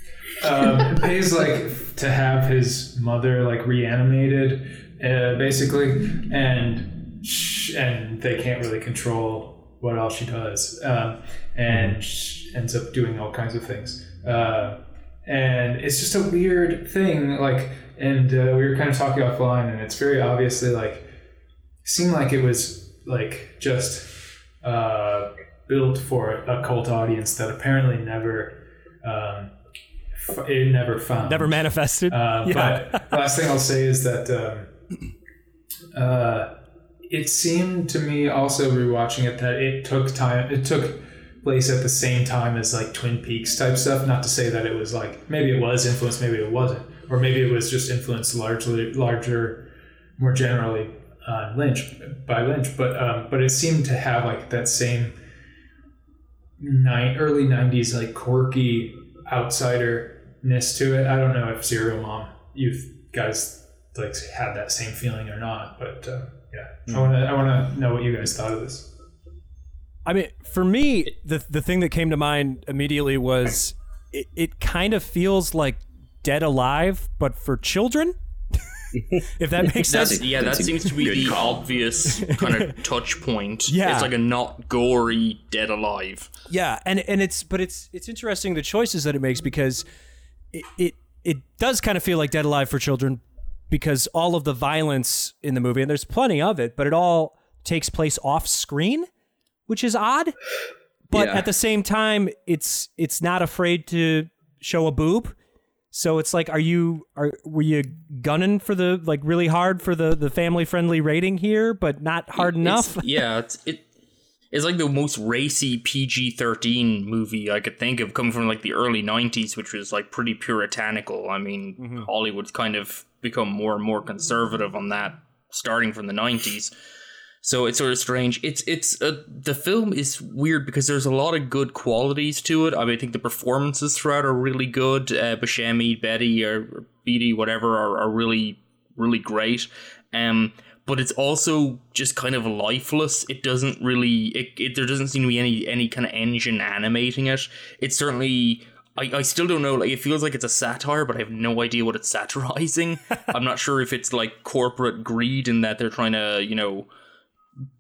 um, pays like to have his mother like reanimated, uh, basically, and sh- and they can't really control what else she does, um, and she ends up doing all kinds of things, uh, and it's just a weird thing. Like, and uh, we were kind of talking offline, and it's very obviously like seemed like it was like just uh, built for a cult audience that apparently never. Um, it never found. Never manifested. Uh, yeah. But last thing I'll say is that um, uh, it seemed to me also rewatching it that it took time. It took place at the same time as like Twin Peaks type stuff. Not to say that it was like maybe it was influenced, maybe it wasn't, or maybe it was just influenced largely, larger, more generally on Lynch by Lynch. But um, but it seemed to have like that same nine early '90s like quirky outsiderness to it. I don't know if Serial Mom, you guys like had that same feeling or not, but uh, yeah, I want to I want to know what you guys thought of this. I mean, for me, the the thing that came to mind immediately was it, it kind of feels like Dead Alive, but for children. if that makes sense. That's, yeah, that seems to be the call. obvious kind of touch point. Yeah. It's like a not gory Dead Alive. Yeah, and and it's but it's it's interesting the choices that it makes because it it, it does kind of feel like Dead Alive for children because all of the violence in the movie and there's plenty of it, but it all takes place off screen, which is odd. But Yeah. at the same time, it's it's not afraid to show a boob. So it's like, are you are were you gunning for the like really hard for the the family friendly rating here, but not hard enough? It's- yeah, it's it. It's like the most racy PG thirteen movie I could think of, coming from like the early '90s, which was like pretty puritanical. I mean, Mm-hmm. Hollywood's kind of become more and more conservative on that, starting from the '90s. So it's sort of strange. It's it's uh, the film is weird because there's a lot of good qualities to it. I mean, I think the performances throughout are really good. Uh, Betty, or, or Beatty, whatever, are, are really really great. Um, but it's also just kind of lifeless. It doesn't really. It, it there doesn't seem to be any any kind of engine animating it. It's certainly. I, I still don't know. Like it feels like it's a satire, but I have no idea what it's satirizing. I'm not sure if it's like corporate greed in that they're trying to you know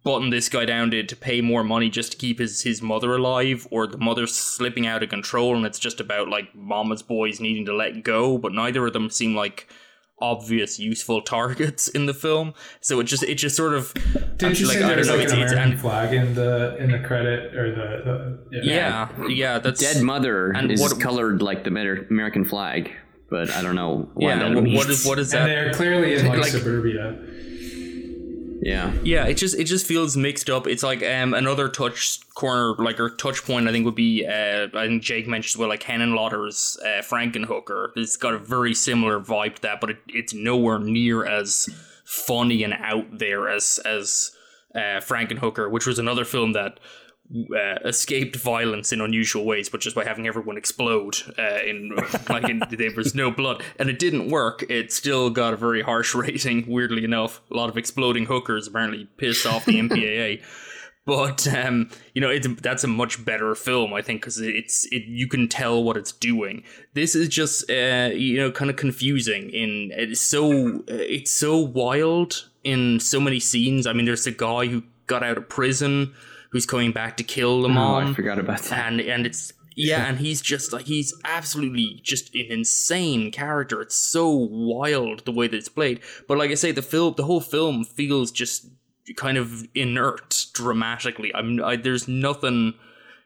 button this guy down to, to pay more money just to keep his, his mother alive or the mother's slipping out of control and it's just about like mama's boys needing to let go but neither of them seem like obvious useful targets in the film so it just it just sort of Didn't you like, say I there's don't know, like it's- an it's- American and- flag in the in the credit or the, the yeah yeah that's Dead mother And is what- colored like the American flag, but I don't know why yeah that what, means. what is what is And that they're clearly in like, Like- suburbia. Yeah. Yeah, it just it just feels mixed up. It's like um another touch corner, like or touch point. I think would be uh I think Jake mentioned as well, like Henenlotter's uh, Frankenhooker. It's got a very similar vibe to that, but it, it's nowhere near as funny and out there as as uh, Frankenhooker, which was another film that uh, escaped violence in unusual ways, but just by having everyone explode uh, in like in, there was no blood, and it didn't work. It still got a very harsh rating. Weirdly enough, a lot of exploding hookers apparently pissed off the MPAA. But um, you know, it's that's a much better film, I think, because it's it. You can tell what it's doing. This is just uh, you know kind of confusing. In it's so it's so wild in so many scenes. I mean, there's a guy who got out of prison who's coming back to kill the Oh, mom I forgot about that. and and it's yeah and he's just like he's absolutely just an insane character. It's so wild the way that it's played. But like i say the film the whole film feels just kind of inert dramatically. I'm I, there's nothing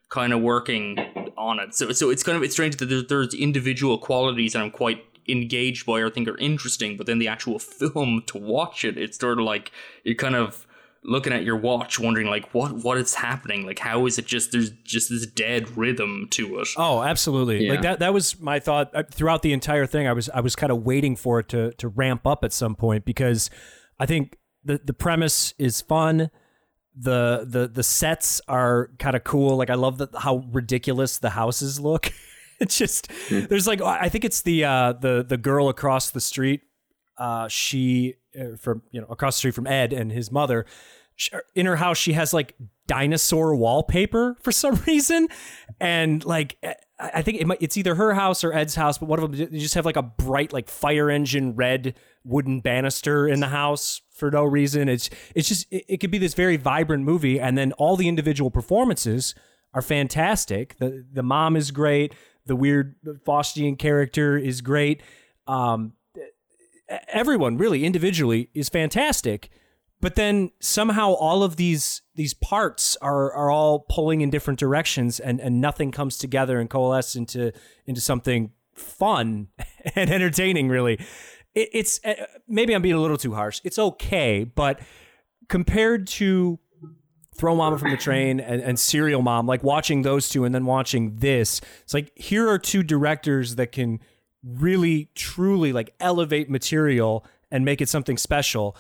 kind of working on it. So so it's kind of it's strange that there's, there's individual qualities that i'm quite engaged by or think are interesting but then the actual film to watch it it's sort of like you're kind of looking at your watch wondering like what what is happening like how is it just there's just this dead rhythm to it Oh, absolutely. Yeah. Like that. That was my thought uh, throughout the entire thing. I was I was kind of waiting for it to to ramp up at some point because I think the the premise is fun. The the the sets are kind of cool. Like I love the, how ridiculous the houses look. it's just there's like I think it's the uh the the girl across the street. Uh, she uh, from you know across the street from Ed and his mother. Sh- In her house, she has like dinosaur wallpaper for some reason, and like I I think it might, it's either her house or Ed's house, but one of them they just have like a bright like fire engine red wooden banister in the house for no reason. It's it's just it, it could be this very vibrant movie, and then all the individual performances are fantastic. The the mom is great. The weird Faustian character is great. Um, everyone really individually is fantastic but then somehow all of these these parts are are all pulling in different directions and and nothing comes together and coalesce into into something fun and entertaining really. It, it's uh, maybe i'm being a little too harsh. It's okay but compared to throw mama from the train and, and serial mom like watching those two and then watching this it's like here are two directors that can really truly like elevate material and make it something special.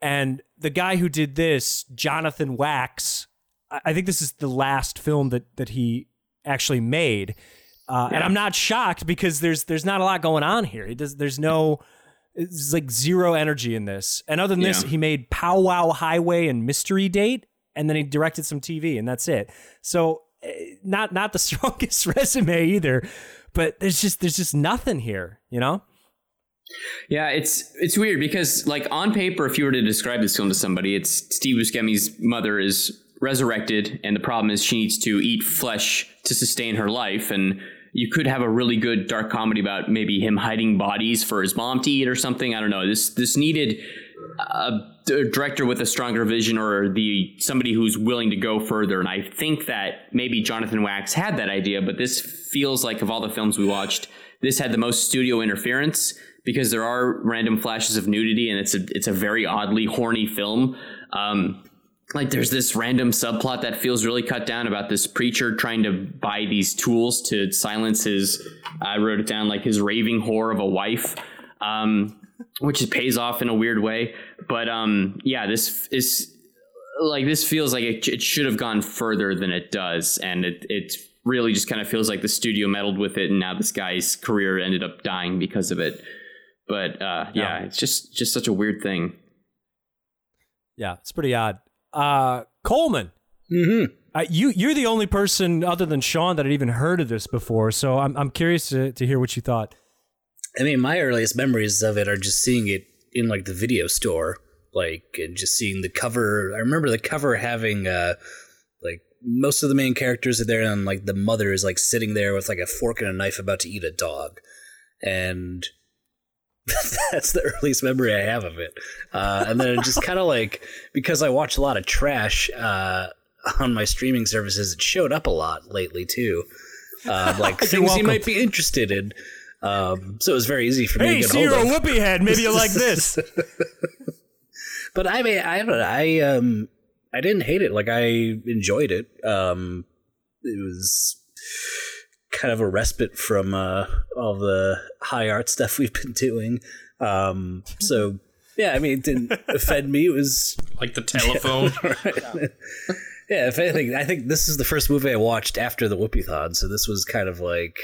And the guy who did this jonathan wacks i think this is the last film that that he actually made. Uh, and i'm not shocked because there's there's not a lot going on here. It does there's no it's like zero energy in this. And other than this Yeah. he made pow wow highway and mystery date and then he directed some tv and that's it. So eh, not not the strongest resume either but there's just there's just nothing here you know Yeah, it's it's weird because like on paper, if you were to describe this film to somebody, it's Steve Buscemi's mother is resurrected, and the problem is she needs to eat flesh to sustain her life, and you could have a really good dark comedy about maybe him hiding bodies for his mom to eat or something. I don't know. This this needed a, a director with a stronger vision or the somebody who's willing to go further. And I think that maybe Jonathan Wacks had that idea, but this feels like of all the films we watched, this had the most studio interference because there are random flashes of nudity and it's a it's a very oddly horny film. Um, like there's this random subplot that feels really cut down about this preacher trying to buy these tools to silence his I wrote it down like his raving whore of a wife. Um, which it pays off in a weird way. But um, yeah, this is like this feels like it, it should have gone further than it does, and it it really just kind of feels like the studio meddled with it, and now this guy's career ended up dying because of it. But uh, yeah, it's just just such a weird thing. yeah it's pretty odd uh coleman Mm-hmm. uh, you you're the only person other than sean that had even heard of this before so i'm, I'm curious to, to hear what you thought I mean, my earliest memories of it are just seeing it in like the video store, like and just seeing the cover. I remember the cover having uh like most of the main characters are there, and like the mother is like sitting there with like a fork and a knife about to eat a dog, and that's the earliest memory I have of it. Uh, and then it just kind of like because I watch a lot of trash uh, on my streaming services, it showed up a lot lately too. Uh, like things you might be interested in. Um, so it was very easy for me hey to get so you're a hold whoopee head maybe you like this But I mean, I don't know. I um, I didn't hate it. Like I enjoyed it. Um, it was kind of a respite from uh, all the high art stuff we've been doing. Um, so yeah, I mean, it didn't offend me. It was Like the telephone. yeah. If anything, I think this is the first movie I watched after the Whoopi Thon. So this was kind of like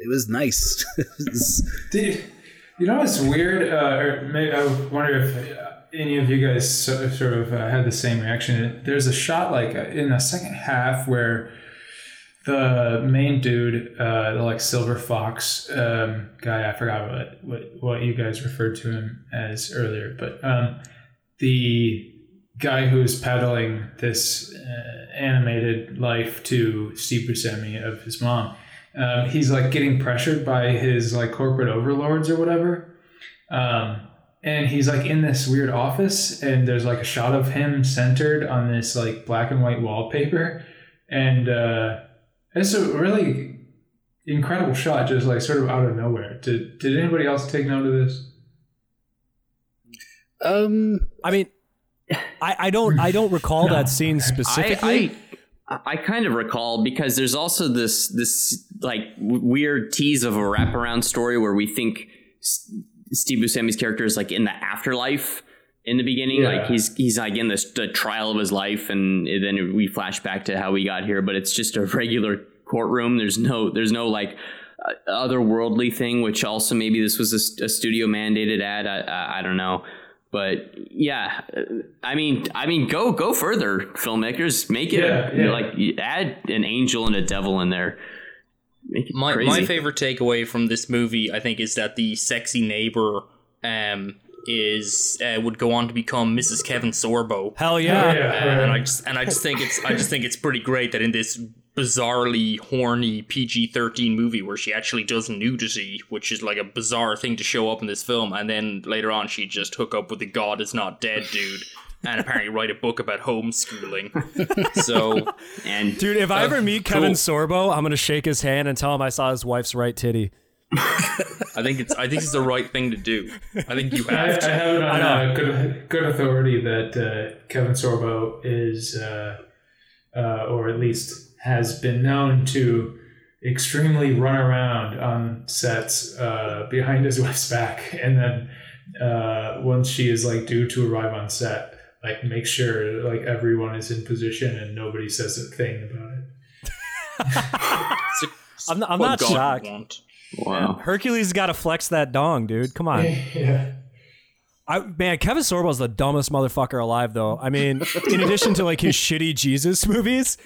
it was nice. Did, you know what's weird? Uh, or maybe I wonder if uh, any of you guys so, sort of uh, had the same reaction. There's a shot like uh, in the second half where the main dude, uh, the like silver fox um, guy, I forgot what, what what you guys referred to him as earlier, but um, the guy who's peddling this uh, animated life to Steve Buscemi of his mom um, he's like getting pressured by his like corporate overlords or whatever. Um, and he's like in this weird office and there's like a shot of him centered on this like black and white wallpaper. And uh, it's a really incredible shot just like sort of out of nowhere. Did, did anybody else take note of this? Um, I mean, I, I don't I don't recall that scene specifically. I, I I kind of recall because there's also this this like w- weird tease of a wraparound story where we think S- Steve Buscemi's character is like in the afterlife in the beginning, Yeah. like he's he's like in this the trial of his life, and then we flash back to how we got here, but it's just a regular courtroom. There's no there's no like uh, otherworldly thing, which also maybe this was a, a studio mandated ad. I, I I don't know. But yeah, uh, I mean, I mean, go go further, filmmakers. Make it Yeah, yeah. like add an angel and a devil in there. Make it my crazy. my favorite takeaway from this movie, I think, is that the sexy neighbor um is uh, would go on to become Mrs. Kevin Sorbo. Hell yeah. yeah, and I just and I just think it's I just think it's pretty great that in this bizarrely horny PG thirteen movie where she actually does nudity, which is like a bizarre thing to show up in this film, and then later on she just hook up with the God is not dead dude, and apparently write a book about homeschooling. so and Dude, if I Uh, ever meet Kevin cool. Sorbo, I'm gonna shake his hand and tell him I saw his wife's right titty. I think it's I think it's the right thing to do. I think you I, have I to. have it on uh, good, good authority that uh, Kevin Sorbo is, uh, uh, or at least has been known to extremely run around on sets uh, behind his wife's back, and then uh, once she is like due to arrive on set, like make sure like everyone is in position and nobody says a thing about it. I'm not, I'm What not shocked. want. wow. Hercules got to flex that dong, dude. Come on. yeah. I man, Kevin Sorbo's the dumbest motherfucker alive, though. I mean, in addition to like his shitty Jesus movies,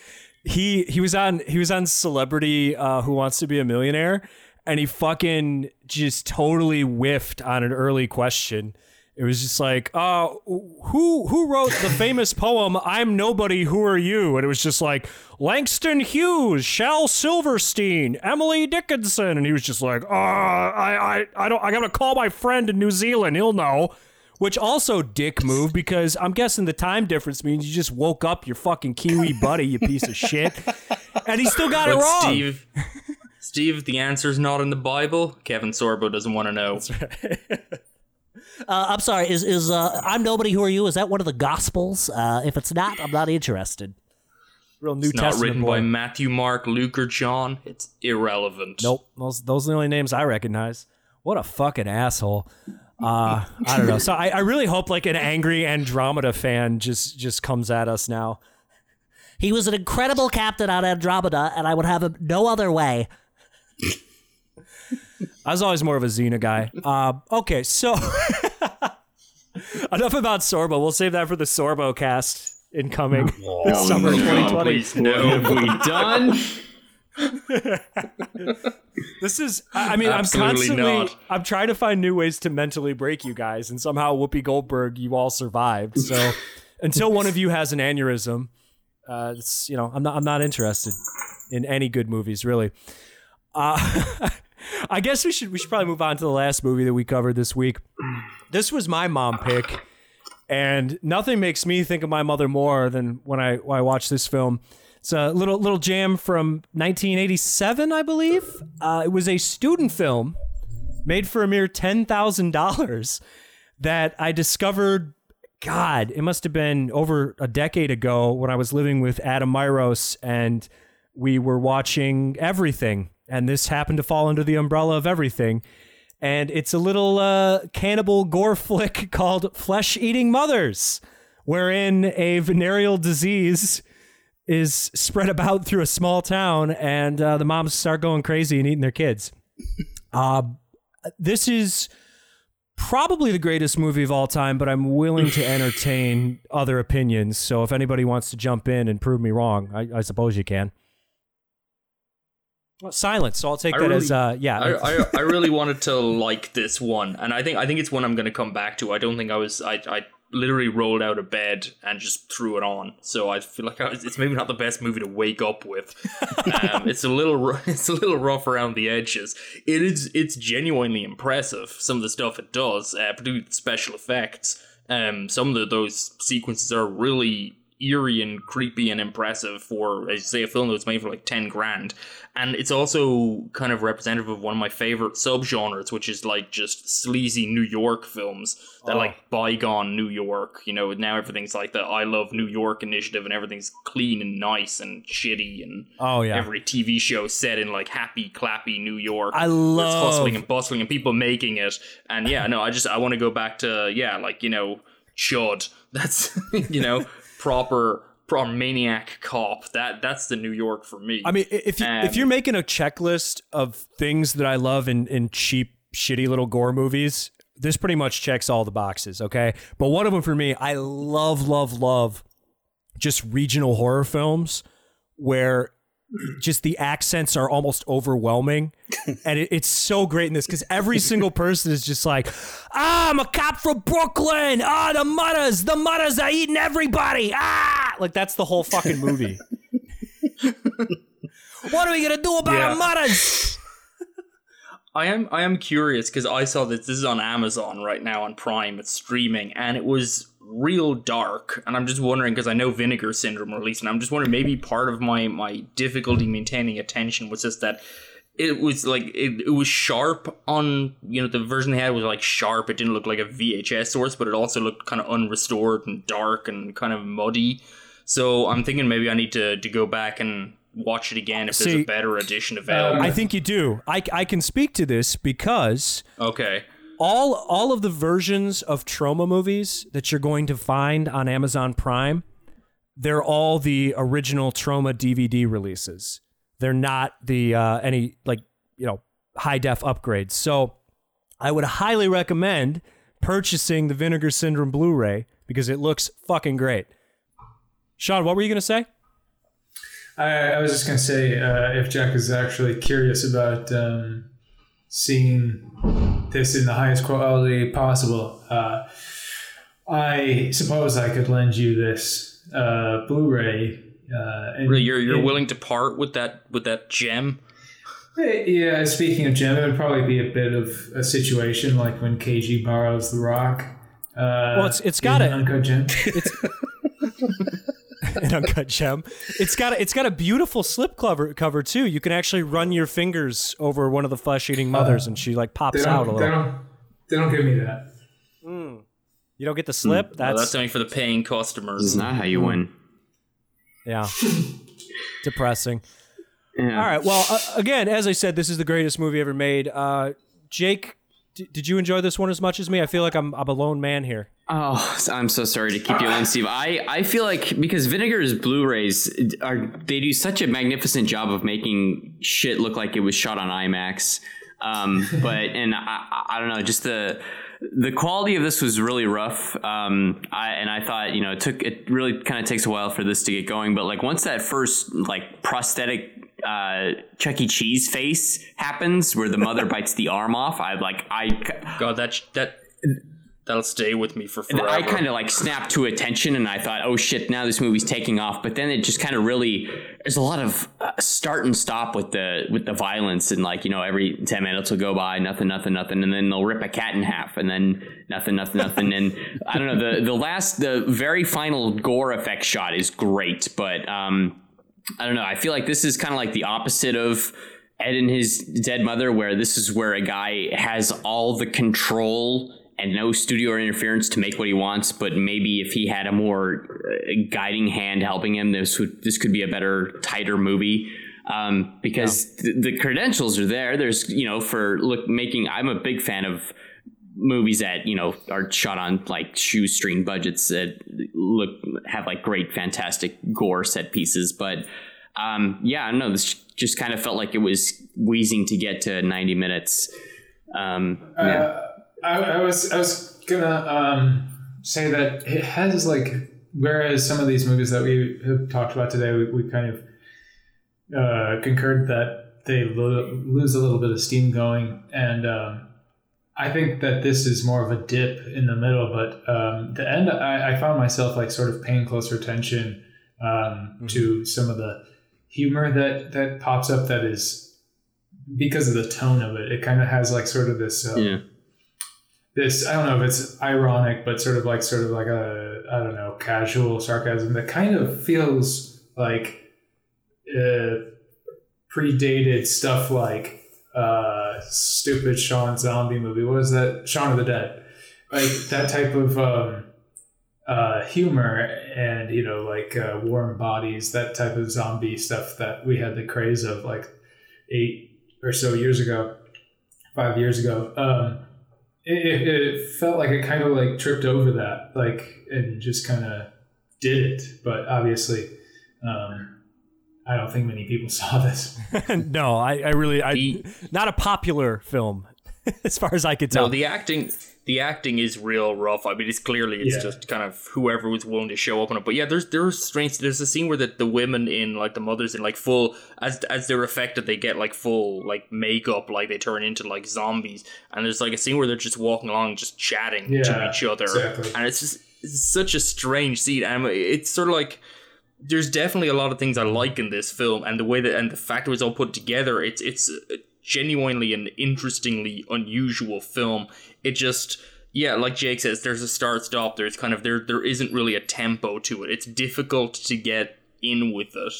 he he was on he was on Celebrity uh, Who Wants to Be a Millionaire, and he fucking just totally whiffed on an early question. It was just like, uh, who who wrote the famous poem "I'm Nobody, Who Are You?" And it was just like Langston Hughes, Shel Silverstein, Emily Dickinson, and he was just like, uh, I I I don't I gotta call my friend in New Zealand, he'll know. Which also dick move because I'm guessing the time difference means you just woke up your fucking Kiwi buddy, you piece of shit, and he still got it wrong. Steve, Steve, the answer's not in the Bible. Kevin Sorbo doesn't want to know. Uh, I'm sorry. Is is uh, I'm nobody? Who are you? Is that one of the Gospels? Uh, if it's not, I'm not interested. Real New It's not written boy. by Matthew, Mark, Luke, or John. It's irrelevant. Nope, those those are the only names I recognize. What a fucking asshole. Uh, I don't know. So I, I really hope like an angry Andromeda fan just just comes at us now. He was an incredible captain on Andromeda, and I would have him no other way. I was always more of a Xena guy. Uh, okay, so enough about Sorbo. We'll save that for the Sorbo cast incoming this summer no, 2020. please, no. Have we done? This is, I mean, Absolutely I'm constantly, not. I'm trying to find new ways to mentally break you guys, and somehow Whoopi Goldberg, you all survived. So until one of you has an aneurysm, uh, it's, you know, I'm not, I'm not interested in any good movies, really. Uh, I guess we should, we should probably move on to the last movie that we covered this week. This was my mom pick, and nothing makes me think of my mother more than when I, when I watch this film. It's a little little jam from 1987, I believe. Uh, it was a student film made for a mere ten thousand dollars that I discovered God, it must have been over a decade ago when I was living with Adam Myros and we were watching everything. And this happened to fall under the umbrella of everything. And it's a little uh, cannibal gore flick called Flesh Eating Mothers, wherein a venereal disease is spread about through a small town and uh, the moms start going crazy and eating their kids. Uh, this is probably the greatest movie of all time, but I'm willing to entertain other opinions. So if anybody wants to jump in and prove me wrong, I, I suppose you can. Well, silence. So I'll take I that really- as uh, yeah. I, I, I really wanted to like this one, and I think I think it's one I'm going to come back to. I don't think I was I I literally rolled out of bed and just threw it on. So I feel like I was, it's maybe not the best movie to wake up with. Um, it's a little it's a little rough around the edges. It is it's genuinely impressive. Some of the stuff it does, uh, particularly the special effects. Um, some of the, those sequences are really eerie and creepy and impressive for, as you say, a film that was made for like 10 grand. And it's also kind of representative of one of my favorite subgenres, which is like just sleazy New York films that oh. like bygone New York. You know, now everything's like the I Love New York initiative and everything's clean and nice and shitty and Oh, yeah. every TV show set in like happy, clappy New York. I where it's love- hustling and bustling and people making it. And yeah, no, I just I want to go back to yeah, like you know, Chud. That's you know proper proper maniac cop. That that's the New York for me. I mean, if you, if you're making a checklist of things that I love in in cheap, shitty little gore movies, this pretty much checks all the boxes. Okay, but one of them for me, I love, love, love, just regional horror films where just the accents are almost overwhelming. And it, it's so great in this because every single person is just like ah, i'm a cop from brooklyn. Ah the mutters the mutters are eating everybody. Ah! Like that's the whole fucking movie. What are we gonna do about Yeah. the mutters I am I am curious because I saw that this is on Amazon right now on Prime. It's streaming. And it was real dark. And I'm just wondering because I know Vinegar Syndrome released, and I'm just wondering maybe part of my my difficulty maintaining attention was just that it was like it, it was sharp on you know the version they had was like sharp. It didn't look like a VHS source, but it also looked kind of unrestored and dark and kind of muddy. So I'm thinking maybe I need to to go back and watch it again if there's a better edition um, available. i think you do I, I can speak to this because okay. All all of the versions of Troma movies that you're going to find on Amazon Prime, they're all the original Troma DVD releases. They're not the uh, any like you know high def upgrades. So I would highly recommend purchasing the Vinegar Syndrome Blu-ray because it looks fucking great. Sean, what were you gonna say? I, I was just to say uh, if Jack is actually curious about um, seeing this in the highest quality possible, uh, I suppose I could lend you this uh, Blu-ray. Uh, and- Really, you're you're and- willing to part with that with that gem? Yeah, speaking of gem, it would probably be a bit of a situation like when KG borrows the rock. Uh, Well, it's- it's in got it. Uncut Gem. An uncut gem. It's got a, it's got a beautiful slip cover cover too. You can actually run your fingers over one of the flesh eating mothers, and she like pops out a little. they don't. They don't give me that. You don't get the slip. Well, That's, that's only for the paying customers. This is not how you win. yeah, depressing. Yeah. All right. Well, uh, again, as I said, this is the greatest movie ever made. Uh, Jake, did you enjoy this one as much as me? I feel like I'm I'm a lone man here. Oh, I'm so sorry to keep you on, Steve. I, I feel like because Vinegar's Blu-rays are they do such a magnificent job of making shit look like it was shot on IMAX. Um, but and I- I don't know, just the the quality of this was really rough. Um, I, and I thought, you know, it took it really kind of takes a while for this to get going. But like once that first like prosthetic uh, Chuck E. Cheese face happens, where the mother bites the arm off, I like I God, that that that'll stay with me for forever. I kind of like snapped to attention and I thought, oh shit, now this movie's taking off. But then it just kind of really, there's a lot of uh, start and stop with the with the violence and like you know every ten minutes will go by, nothing, nothing, nothing, and then they'll rip a cat in half, and then nothing, nothing, nothing, and I don't know the the last the very final gore effect shot is great, but um, I don't know. I feel like this is kind of like the opposite of Ed and his dead mother, where this is where a guy has all the control and no studio interference to make what he wants. But maybe if he had a more uh, guiding hand helping him, this would this could be a better, tighter movie. Um, because the, the credentials are there. There's you know for look making. I'm a big fan of movies that you know are shot on like shoestring budgets that look have like great fantastic gore set pieces. But um yeah i don't know. This just kind of felt like it was wheezing to get to 90 minutes. Um yeah. Uh, I, I was I was gonna um, say that it has like whereas some of these movies that we have talked about today, we, we kind of uh, concurred that they lo- lose a little bit of steam going, and um, I think that this is more of a dip in the middle. But um, the end, I, I found myself like sort of paying closer attention um, to some of the humor that that pops up. That is because of the tone of it. It kind of has like sort of this. Um, yeah this I don't know if it's ironic, but sort of like sort of like a I don't know casual sarcasm that kind of feels like uh, predated stuff like uh, stupid Sean Zombie movie. What was that? Shaun of the Dead. Like that type of um, uh, humor and you know like uh, warm bodies, that type of zombie stuff that we had the craze of like eight or so years ago, five years ago. Um, it, it, felt like it kind of like tripped over that, like, and just kind of did it. But obviously, um, I don't think many people saw this. no, I, I really, I The- not a popular film as far as I could tell. No, the acting the acting is real rough. I mean, it's clearly it's Yeah. just kind of whoever was willing to show up on it. But yeah, there's there's strange. There's a scene where the, the women in like the mothers in like full as as they're affected, they get like full like makeup, like they turn into like zombies. And there's like a scene where they're just walking along, just chatting to each other, exactly. and it's just it's such a strange scene. And it's sort of like there's definitely a lot of things I like in this film, and the way that and the fact it was all put together. It's it's genuinely an interestingly unusual film. It just yeah, like Jake says, there's a start stop. There's kind of there there isn't really a tempo to it. It's difficult to get in with it,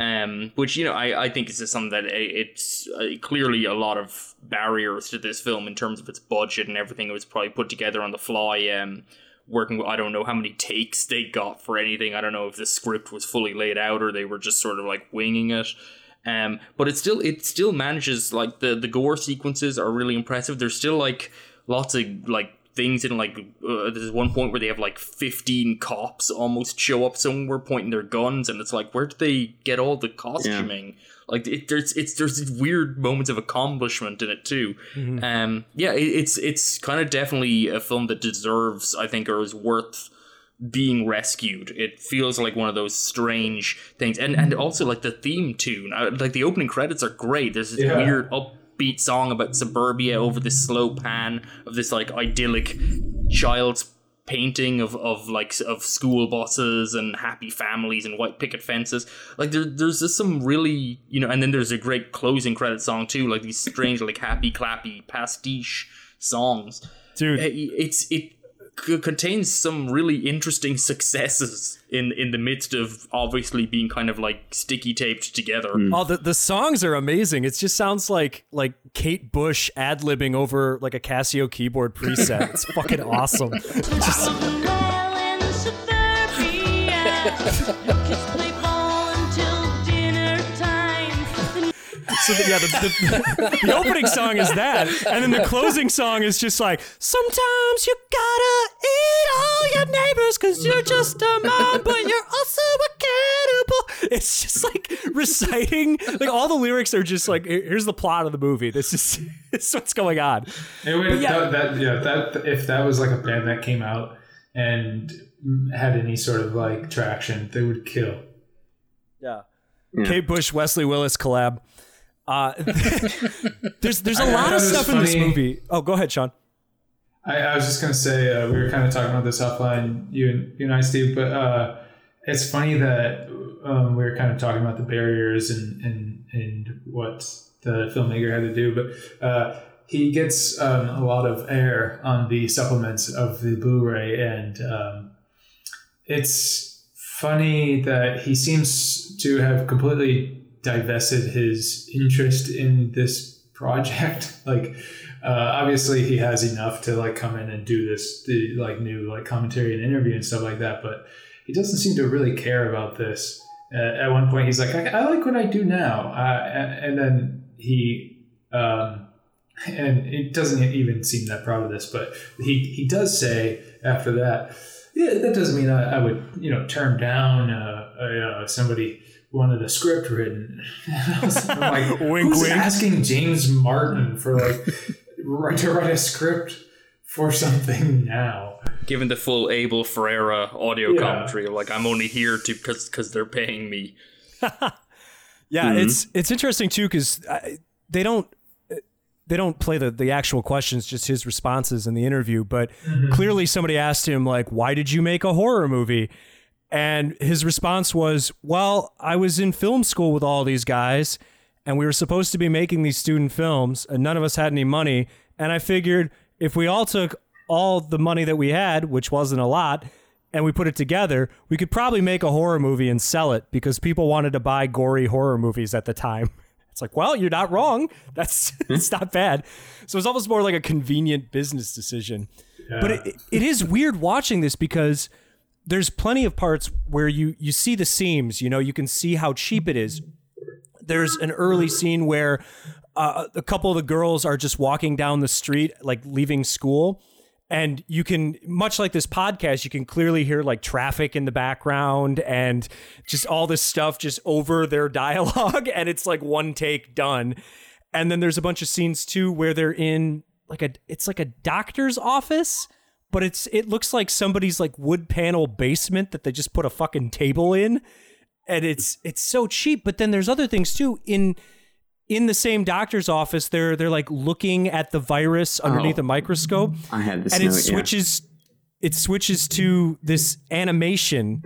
um, which you know I, I think is just something that uh, it's uh, clearly a lot of barriers to this film in terms of its budget and everything. It was probably put together on the fly. Um, working with, I don't know how many takes they got for anything. I don't know if the script was fully laid out or they were just sort of like winging it. Um, but it still it still manages like the the gore sequences are really impressive. There's still like lots of like things in like uh, there's one point where they have like 15 cops almost show up somewhere pointing their guns and it's like where did they get all the costuming like it, there's it's there's these weird moments of accomplishment in it too um yeah it, it's it's kind of definitely a film that deserves i think or is worth being rescued. It feels like one of those strange things, and and also like the theme tune, uh, like the opening credits are great. There's this Yeah. weird upbeat song about suburbia over this slow pan of this like idyllic child's painting of, of like of school buses and happy families and white picket fences. Like there, there's just some really you know and then there's a great closing credit song too like these strange like happy clappy pastiche songs. Dude, Uh, it's it c- contains some really interesting successes in in the midst of obviously being kind of like sticky taped together. Hmm. Oh, the, the songs are amazing. It just sounds like like Kate Bush ad libbing over like a Casio keyboard preset. It's fucking awesome. Just so the, yeah, the, the, the opening song is that, and then the closing song is just like sometimes you gotta eat all your neighbors because you're just a mom, but you're also a cannibal. It's just like reciting like all the lyrics are just like here's the plot of the movie. This is this is what's going on. It would, yeah. that, that yeah that if that was like a band that came out and had any sort of like traction, they would kill. Yeah. Kate Bush, Wesley Willis collab. Uh, there's there's a I- I lot thought of it was stuff in this movie. Oh, go ahead, Sean. I, I was just gonna say uh, we were kind of talking about this offline, you and you and I, Steve. But uh, it's funny that um, we were kind of talking about the barriers and and and what the filmmaker had to do. But uh, he gets um, a lot of air on the supplements of the Blu-ray, and um, it's funny that he seems to have completely divested his interest in this project. like uh, obviously he has enough to like come in and do this the, like new like commentary and interview and stuff like that, but he doesn't seem to really care about this. Uh, at one point, he's like, I, "I like what I do now," uh, and, and then he. Um, and it doesn't even seem that proud of this, but he, he does say after that, yeah, that doesn't mean I, I would, you know, turn down uh, uh, somebody wanted a script written. I was, I'm like, Wink, who's wink. asking James Martin for like write to write a script for something now? Given the full Abel Ferrara audio Yeah. commentary, like I'm only here to because because they're paying me. Yeah, hmm. it's it's interesting too because they don't they don't play the the actual questions, just his responses in the interview. But mm-hmm. clearly, somebody asked him like, "Why did you make a horror movie?" And his response was, "Well, I was in film school with all these guys, and we were supposed to be making these student films, and none of us had any money. And I figured if we all took all the money that we had, which wasn't a lot." And we put it together, we could probably make a horror movie and sell it because people wanted to buy gory horror movies at the time. It's like, well, you're not wrong. That's hmm? it's not bad. So it's almost more like a convenient business decision. But it, it is weird watching this because there's plenty of parts where you you see the seams. You know, you can see how cheap it is. There's an early scene where uh, a couple of the girls are just walking down the street, like leaving school. And you can, much like this podcast, you can clearly hear like traffic in the background and just all this stuff just over their dialogue. And it's like one take done. And then there's a bunch of scenes too where they're in like a, it's like a doctor's office, but it's, it looks like somebody's like wood panel basement that they just put a fucking table in. And it's it's so cheap but then there's other things too. In in the same doctor's office they're they're like looking at the virus underneath Oh. a microscope. I had this and note, it yeah. switches it switches to this animation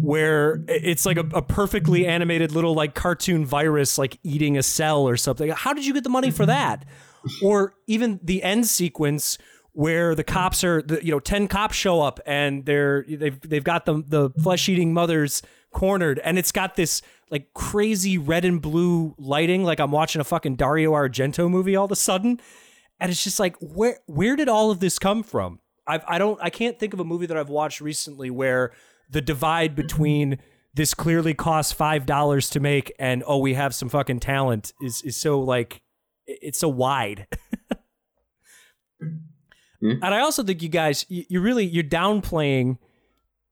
where it's like a, a perfectly animated little like cartoon virus like eating a cell or something. How did you get the money for that? Or even the end sequence where the cops are the, you know 10 cops show up and they're they've they've got the the flesh-eating mothers cornered and it's got this like crazy red and blue lighting like I'm watching a fucking Dario Argento movie all of a sudden. And it's just like where where did all of this come from? I've, I don't I can't think of a movie that I've watched recently where the divide between this clearly costs five dollars to make and oh we have some fucking talent is is so like it's so wide Hmm? and I also think you guys you, you really you're downplaying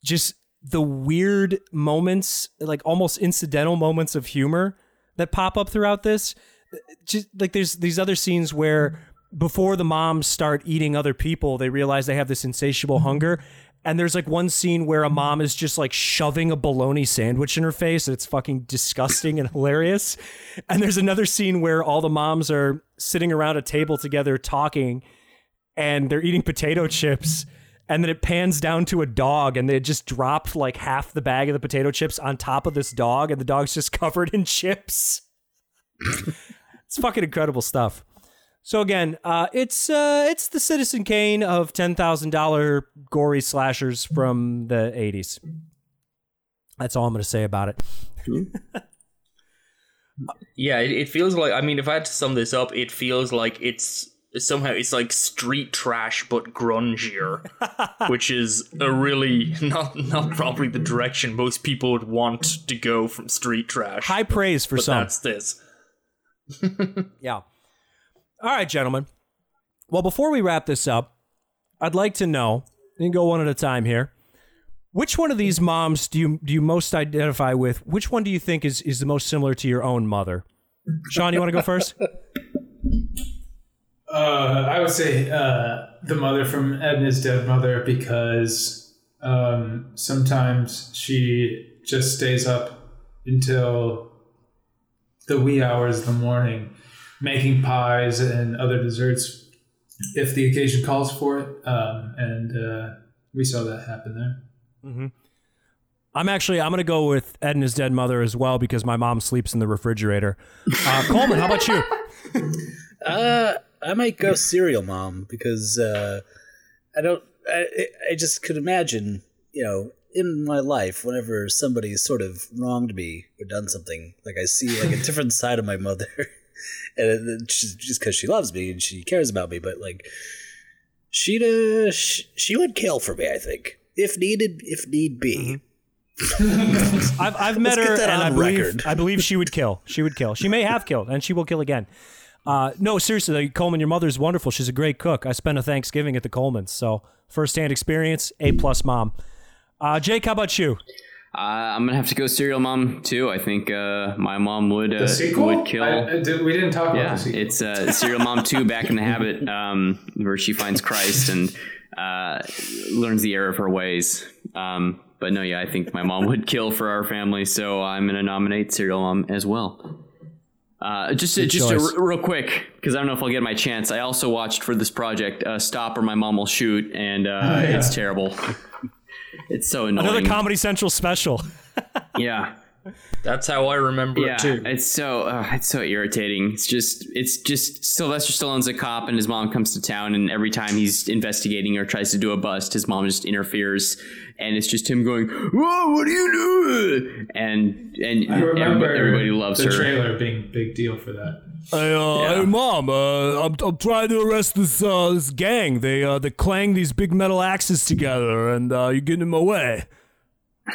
just the weird moments like almost incidental moments of humor that pop up throughout this. Just like there's these other scenes where before the moms start eating other people they realize they have this insatiable mm-hmm. hunger. And there's like one scene where a mom is just like shoving a bologna sandwich in her face and it's fucking disgusting and hilarious. And there's another scene where all the moms are sitting around a table together talking and they're eating potato chips and then it pans down to a dog and they just dropped like half the bag of the potato chips on top of this dog and the dog's just covered in chips. It's fucking incredible stuff. So again uh, it's uh, it's the citizen kane of $10000 gory slashers from the 80s that's all i'm going to say about it. Yeah, it, it feels like. I mean, if I had to sum this up, it feels like it's somehow it's like street trash but grungier, which is a really not not probably the direction most people would want to go from street trash. high praise for but some that's this. Yeah. All right, gentlemen. Well, before we wrap this up, I'd like to know, and go one at a time here. Which one of these moms do you do you most identify with? Which one do you think is, is the most similar to your own mother? Sean, you want to go first? Uh, I would say uh, the mother from Edna's dead mother because um, sometimes she just stays up until the wee hours of the morning making pies and other desserts if the occasion calls for it. Um, and uh, we saw that happen there. I'm actually I'm gonna go with Edna's dead mother as well because my mom sleeps in the refrigerator. Uh, Coleman, how about you? Uh, I might go serial mom because uh, I don't. I, I just could imagine, you know, in my life, whenever somebody sort of wronged me or done something, like I see like a different side of my mother. and it- it- just because she loves me and she cares about me, but like she'd uh, sh- she would kill for me. I think if needed, if need be. I've, I've met Let's her, get that and I believe record. I believe she would kill. She would kill. She may have killed, and she will kill again. Uh, no, seriously, though, Coleman, your mother's wonderful. She's a great cook. I spent a Thanksgiving at the Colemans, so firsthand experience, A plus mom. Uh, Jake, how about you? Uh, I'm gonna have to go serial mom too. I think uh, my mom would uh, The sequel? would kill. I, I did, we didn't talk about yeah, the sequel. it's uh, serial mom two, back in the habit, um, where she finds Christ and uh, learns the error of her ways. Um, but no, yeah, I think my mom would kill for our family, so I'm gonna nominate serial mom as well. Uh, just just a, real quick, because I don't know if I'll get my chance. I also watched for this project uh, "Stop or My Mom Will Shoot," and uh, yeah. it's terrible. it's so annoying. Another Comedy Central special. yeah. That's how I remember Yeah, it too. it's so uh, it's so irritating. It's just it's just Sylvester Stallone's a cop, and his mom comes to town, and every time he's investigating or tries to do a bust, his mom just interferes, and it's just him going, "Whoa, what are you doing?" And and I remember everybody, everybody loves the her. trailer being big deal for that. Hey, uh, Yeah. hey, mom, uh, I'm, I'm trying to arrest this uh, this gang. They uh, they clang these big metal axes together, and uh, you're getting in my way.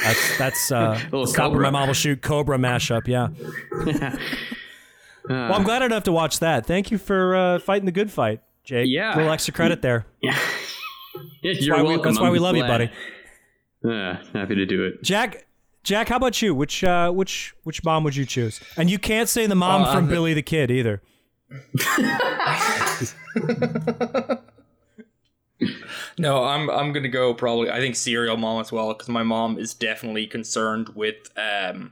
That's that's uh, Little Stop Cobra. My Mom Will Shoot Cobra mashup. Yeah. well, I'm glad I don't have to watch that. Thank you for uh, fighting the good fight, Jake. Yeah. a little extra credit there. Yeah, That's you're why we, welcome. that's why we love you, buddy. Uh, happy to do it. Jack, Jack, how about you? Which uh, which which mom would you choose? And you can't say the mom Uh, from the- Billy the Kid either. No, I'm I'm gonna go probably. I think serial mom as well because my mom is definitely concerned with um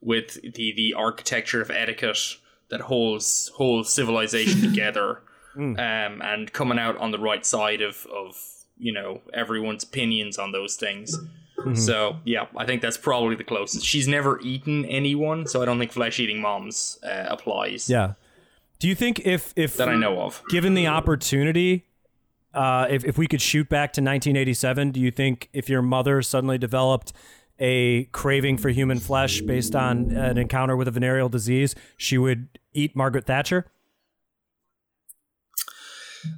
with the the architecture of etiquette that holds holds civilization together, um, and coming out on the right side of of you know everyone's opinions on those things. So yeah, I think that's probably the closest. She's never eaten anyone, so I don't think flesh eating moms uh, applies. Yeah. Do you think if if that I know of. given the opportunity, uh, if, if we could shoot back to 1987, do you think if your mother suddenly developed a craving for human flesh based on an encounter with a venereal disease, she would eat Margaret Thatcher?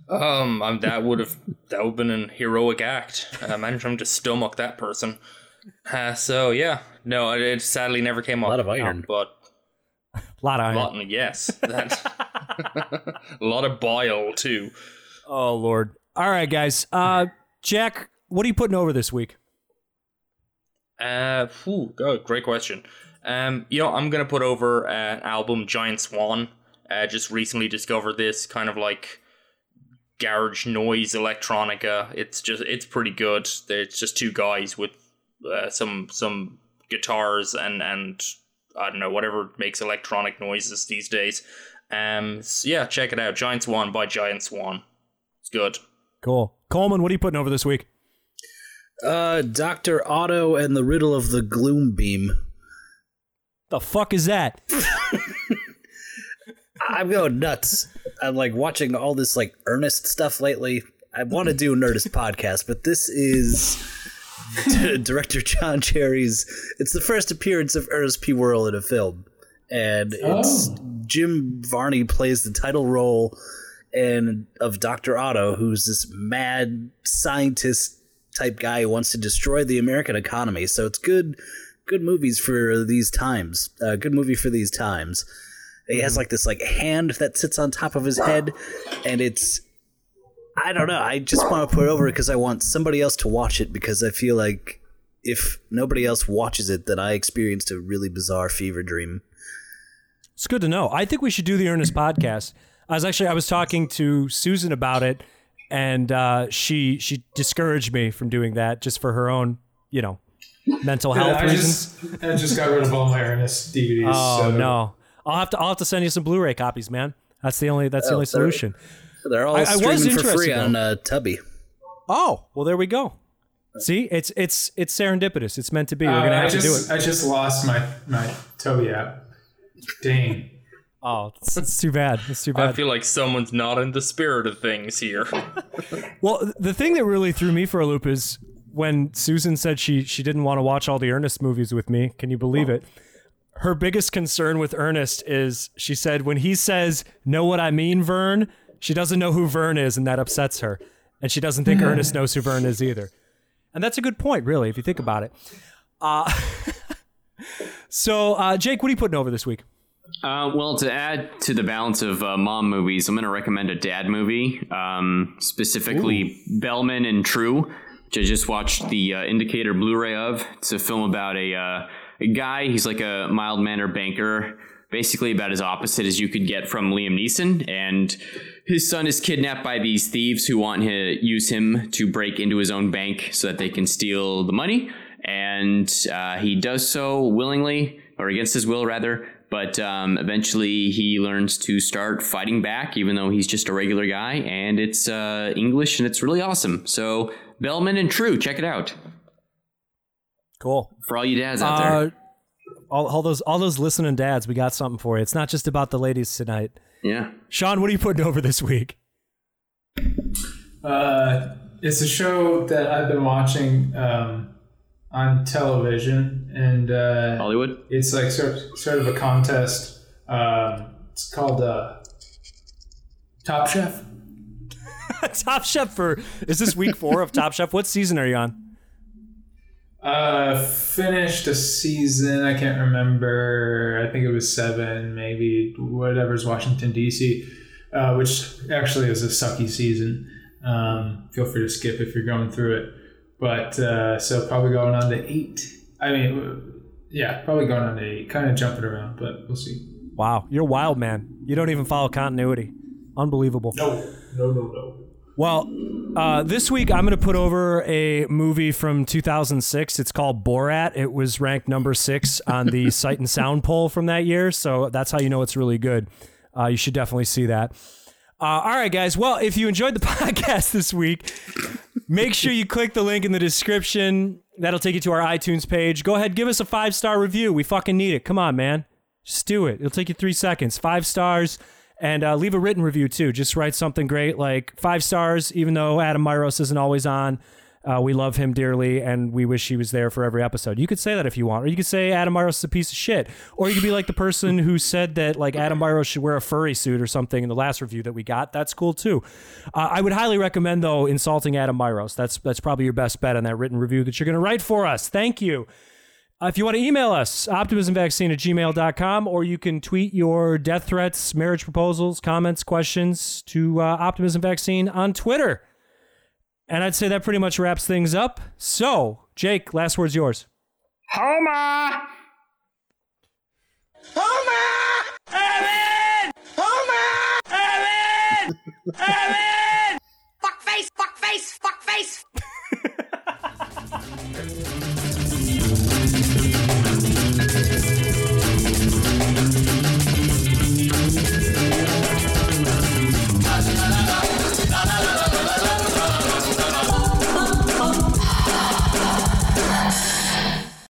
Um, um, that would have that would have been an heroic act. Uh, imagine trying to stomach that person. Uh, so yeah, no, it, it sadly never came up. A lot of iron. but A lot of iron. lot, yes, that a lot of bile too. Oh Lord! All right, guys. Uh, Jack, what are you putting over this week? Uh, whew, oh, great question. Um, you know, I'm gonna put over an album, Giant Swan. Uh, just recently discovered this kind of like garage noise electronica. It's just it's pretty good. It's just two guys with uh, some some guitars and and I don't know whatever makes electronic noises these days. Um, so yeah, check it out. Giant Swan by Giant Swan. It's good. Cool. Coleman, what are you putting over this week? Uh, Doctor Otto and the Riddle of the Gloom Beam. The fuck is that? I'm going nuts. I'm like watching all this like Ernest stuff lately. I want to do a Nerdist podcast, but this is director John Cherry's. It's the first appearance of Ernest P. Worrell in a film, and it's Jim Varney plays the title role, and of Doctor Otto, who's this mad scientist type guy who wants to destroy the American economy. So it's good, good movies for these times. Uh, good movie for these times. He has like this like hand that sits on top of his head, and it's I don't know. I just want to put it over because I want somebody else to watch it because I feel like if nobody else watches it, then I experienced a really bizarre fever dream. It's good to know. I think we should do the Ernest podcast. I was actually I was talking to Susan about it, and uh, she she discouraged me from doing that just for her own you know mental health I reasons. just I just got rid of all my Ernest DVDs. oh so no, I'll have to I'll have to send you some Blu-ray copies, man. That's the only that's the Oh, only solution. They're all I- I was streaming for free though. on uh, Tubi. Oh well, there we go. See, it's it's it's serendipitous. It's meant to be. We're Uh, gonna I have to do just it. I just lost my my Tubi app. Dang. Oh, it's, it's too bad. It's too bad. I feel like someone's not in the spirit of things here. Well, the thing that really threw me for a loop is when Susan said she she didn't want to watch all the Ernest movies with me. Can you believe it? her biggest concern with Ernest is she said when he says "Know what I mean, Vern," she doesn't know who Vern is, and that upsets her, and she doesn't think Ernest knows who Vern is either. And that's a good point, really, if you think about it. Uh, so, uh, Jake, what are you putting over this week? Uh, well, to add to the balance of uh, mom movies, I'm going to recommend a dad movie, um, specifically Bellman and True, which I just watched the uh, Indicator Blu-ray of. It's a film about a, uh, a guy. He's like a mild-mannered banker, basically about as opposite as you could get from Liam Neeson, and his son is kidnapped by these thieves who want to use him to break into his own bank so that they can steal the money. And uh, he does so willingly, or against his will, rather. But um, eventually he learns to start fighting back, even though he's just a regular guy. And it's uh, English and it's really awesome. So, Bellman and True, check it out. Cool. For all you dads out Uh, there. all, all those all those listening dads, we got something for you. It's not just about the ladies tonight. Yeah. Sean, what are you putting over this week? Uh, it's a show that I've been watching um, on television, and uh, Hollywood? it's like sort sort of a contest. Um, it's called uh, Top Chef. Top Chef for is this week four of Top Chef? What season are you on? Uh, finished a season. I can't remember. I think it was seven, maybe whatever's Washington D.C., uh, which actually is a sucky season. Um, feel free to skip if you're going through it. But uh, so probably going on to eight. I mean, yeah, probably going on to eight. Kind of jumping around, but we'll see. Wow, you're wild, man. You don't even follow continuity. Unbelievable. No, no, no, no. Well, uh, this week I'm going to put over a movie from 2006. It's called Borat. It was ranked number six on the Sight and Sound poll from that year, so that's how you know it's really good. Uh, you should definitely see that. Uh, all right, guys. Well, if you enjoyed the podcast this week, make sure you click the link in the description. That'll take you to our iTunes page. Go ahead, give us a five star review. We fucking need it. Come on, man. Just do it. It'll take you three seconds. Five stars. And uh, leave a written review too. Just write something great like five stars, even though Adam Myros isn't always on. Uh, we love him dearly and we wish he was there for every episode. You could say that if you want. Or you could say Adam Myros is a piece of shit. Or you could be like the person who said that like Adam Myros should wear a furry suit or something in the last review that we got. That's cool too. Uh, I would highly recommend though insulting Adam Myros. That's that's probably your best bet on that written review that you're going to write for us. Thank you. Uh, if you want to email us, optimismvaccine at gmail.com, or you can tweet your death threats, marriage proposals, comments, questions to uh, Optimism Vaccine on Twitter. And I'd say that pretty much wraps things up. So, Jake, last word's yours. Homer! Homer! Evan! Homer! Evan! Evan! fuck face, fuck face, fuck face!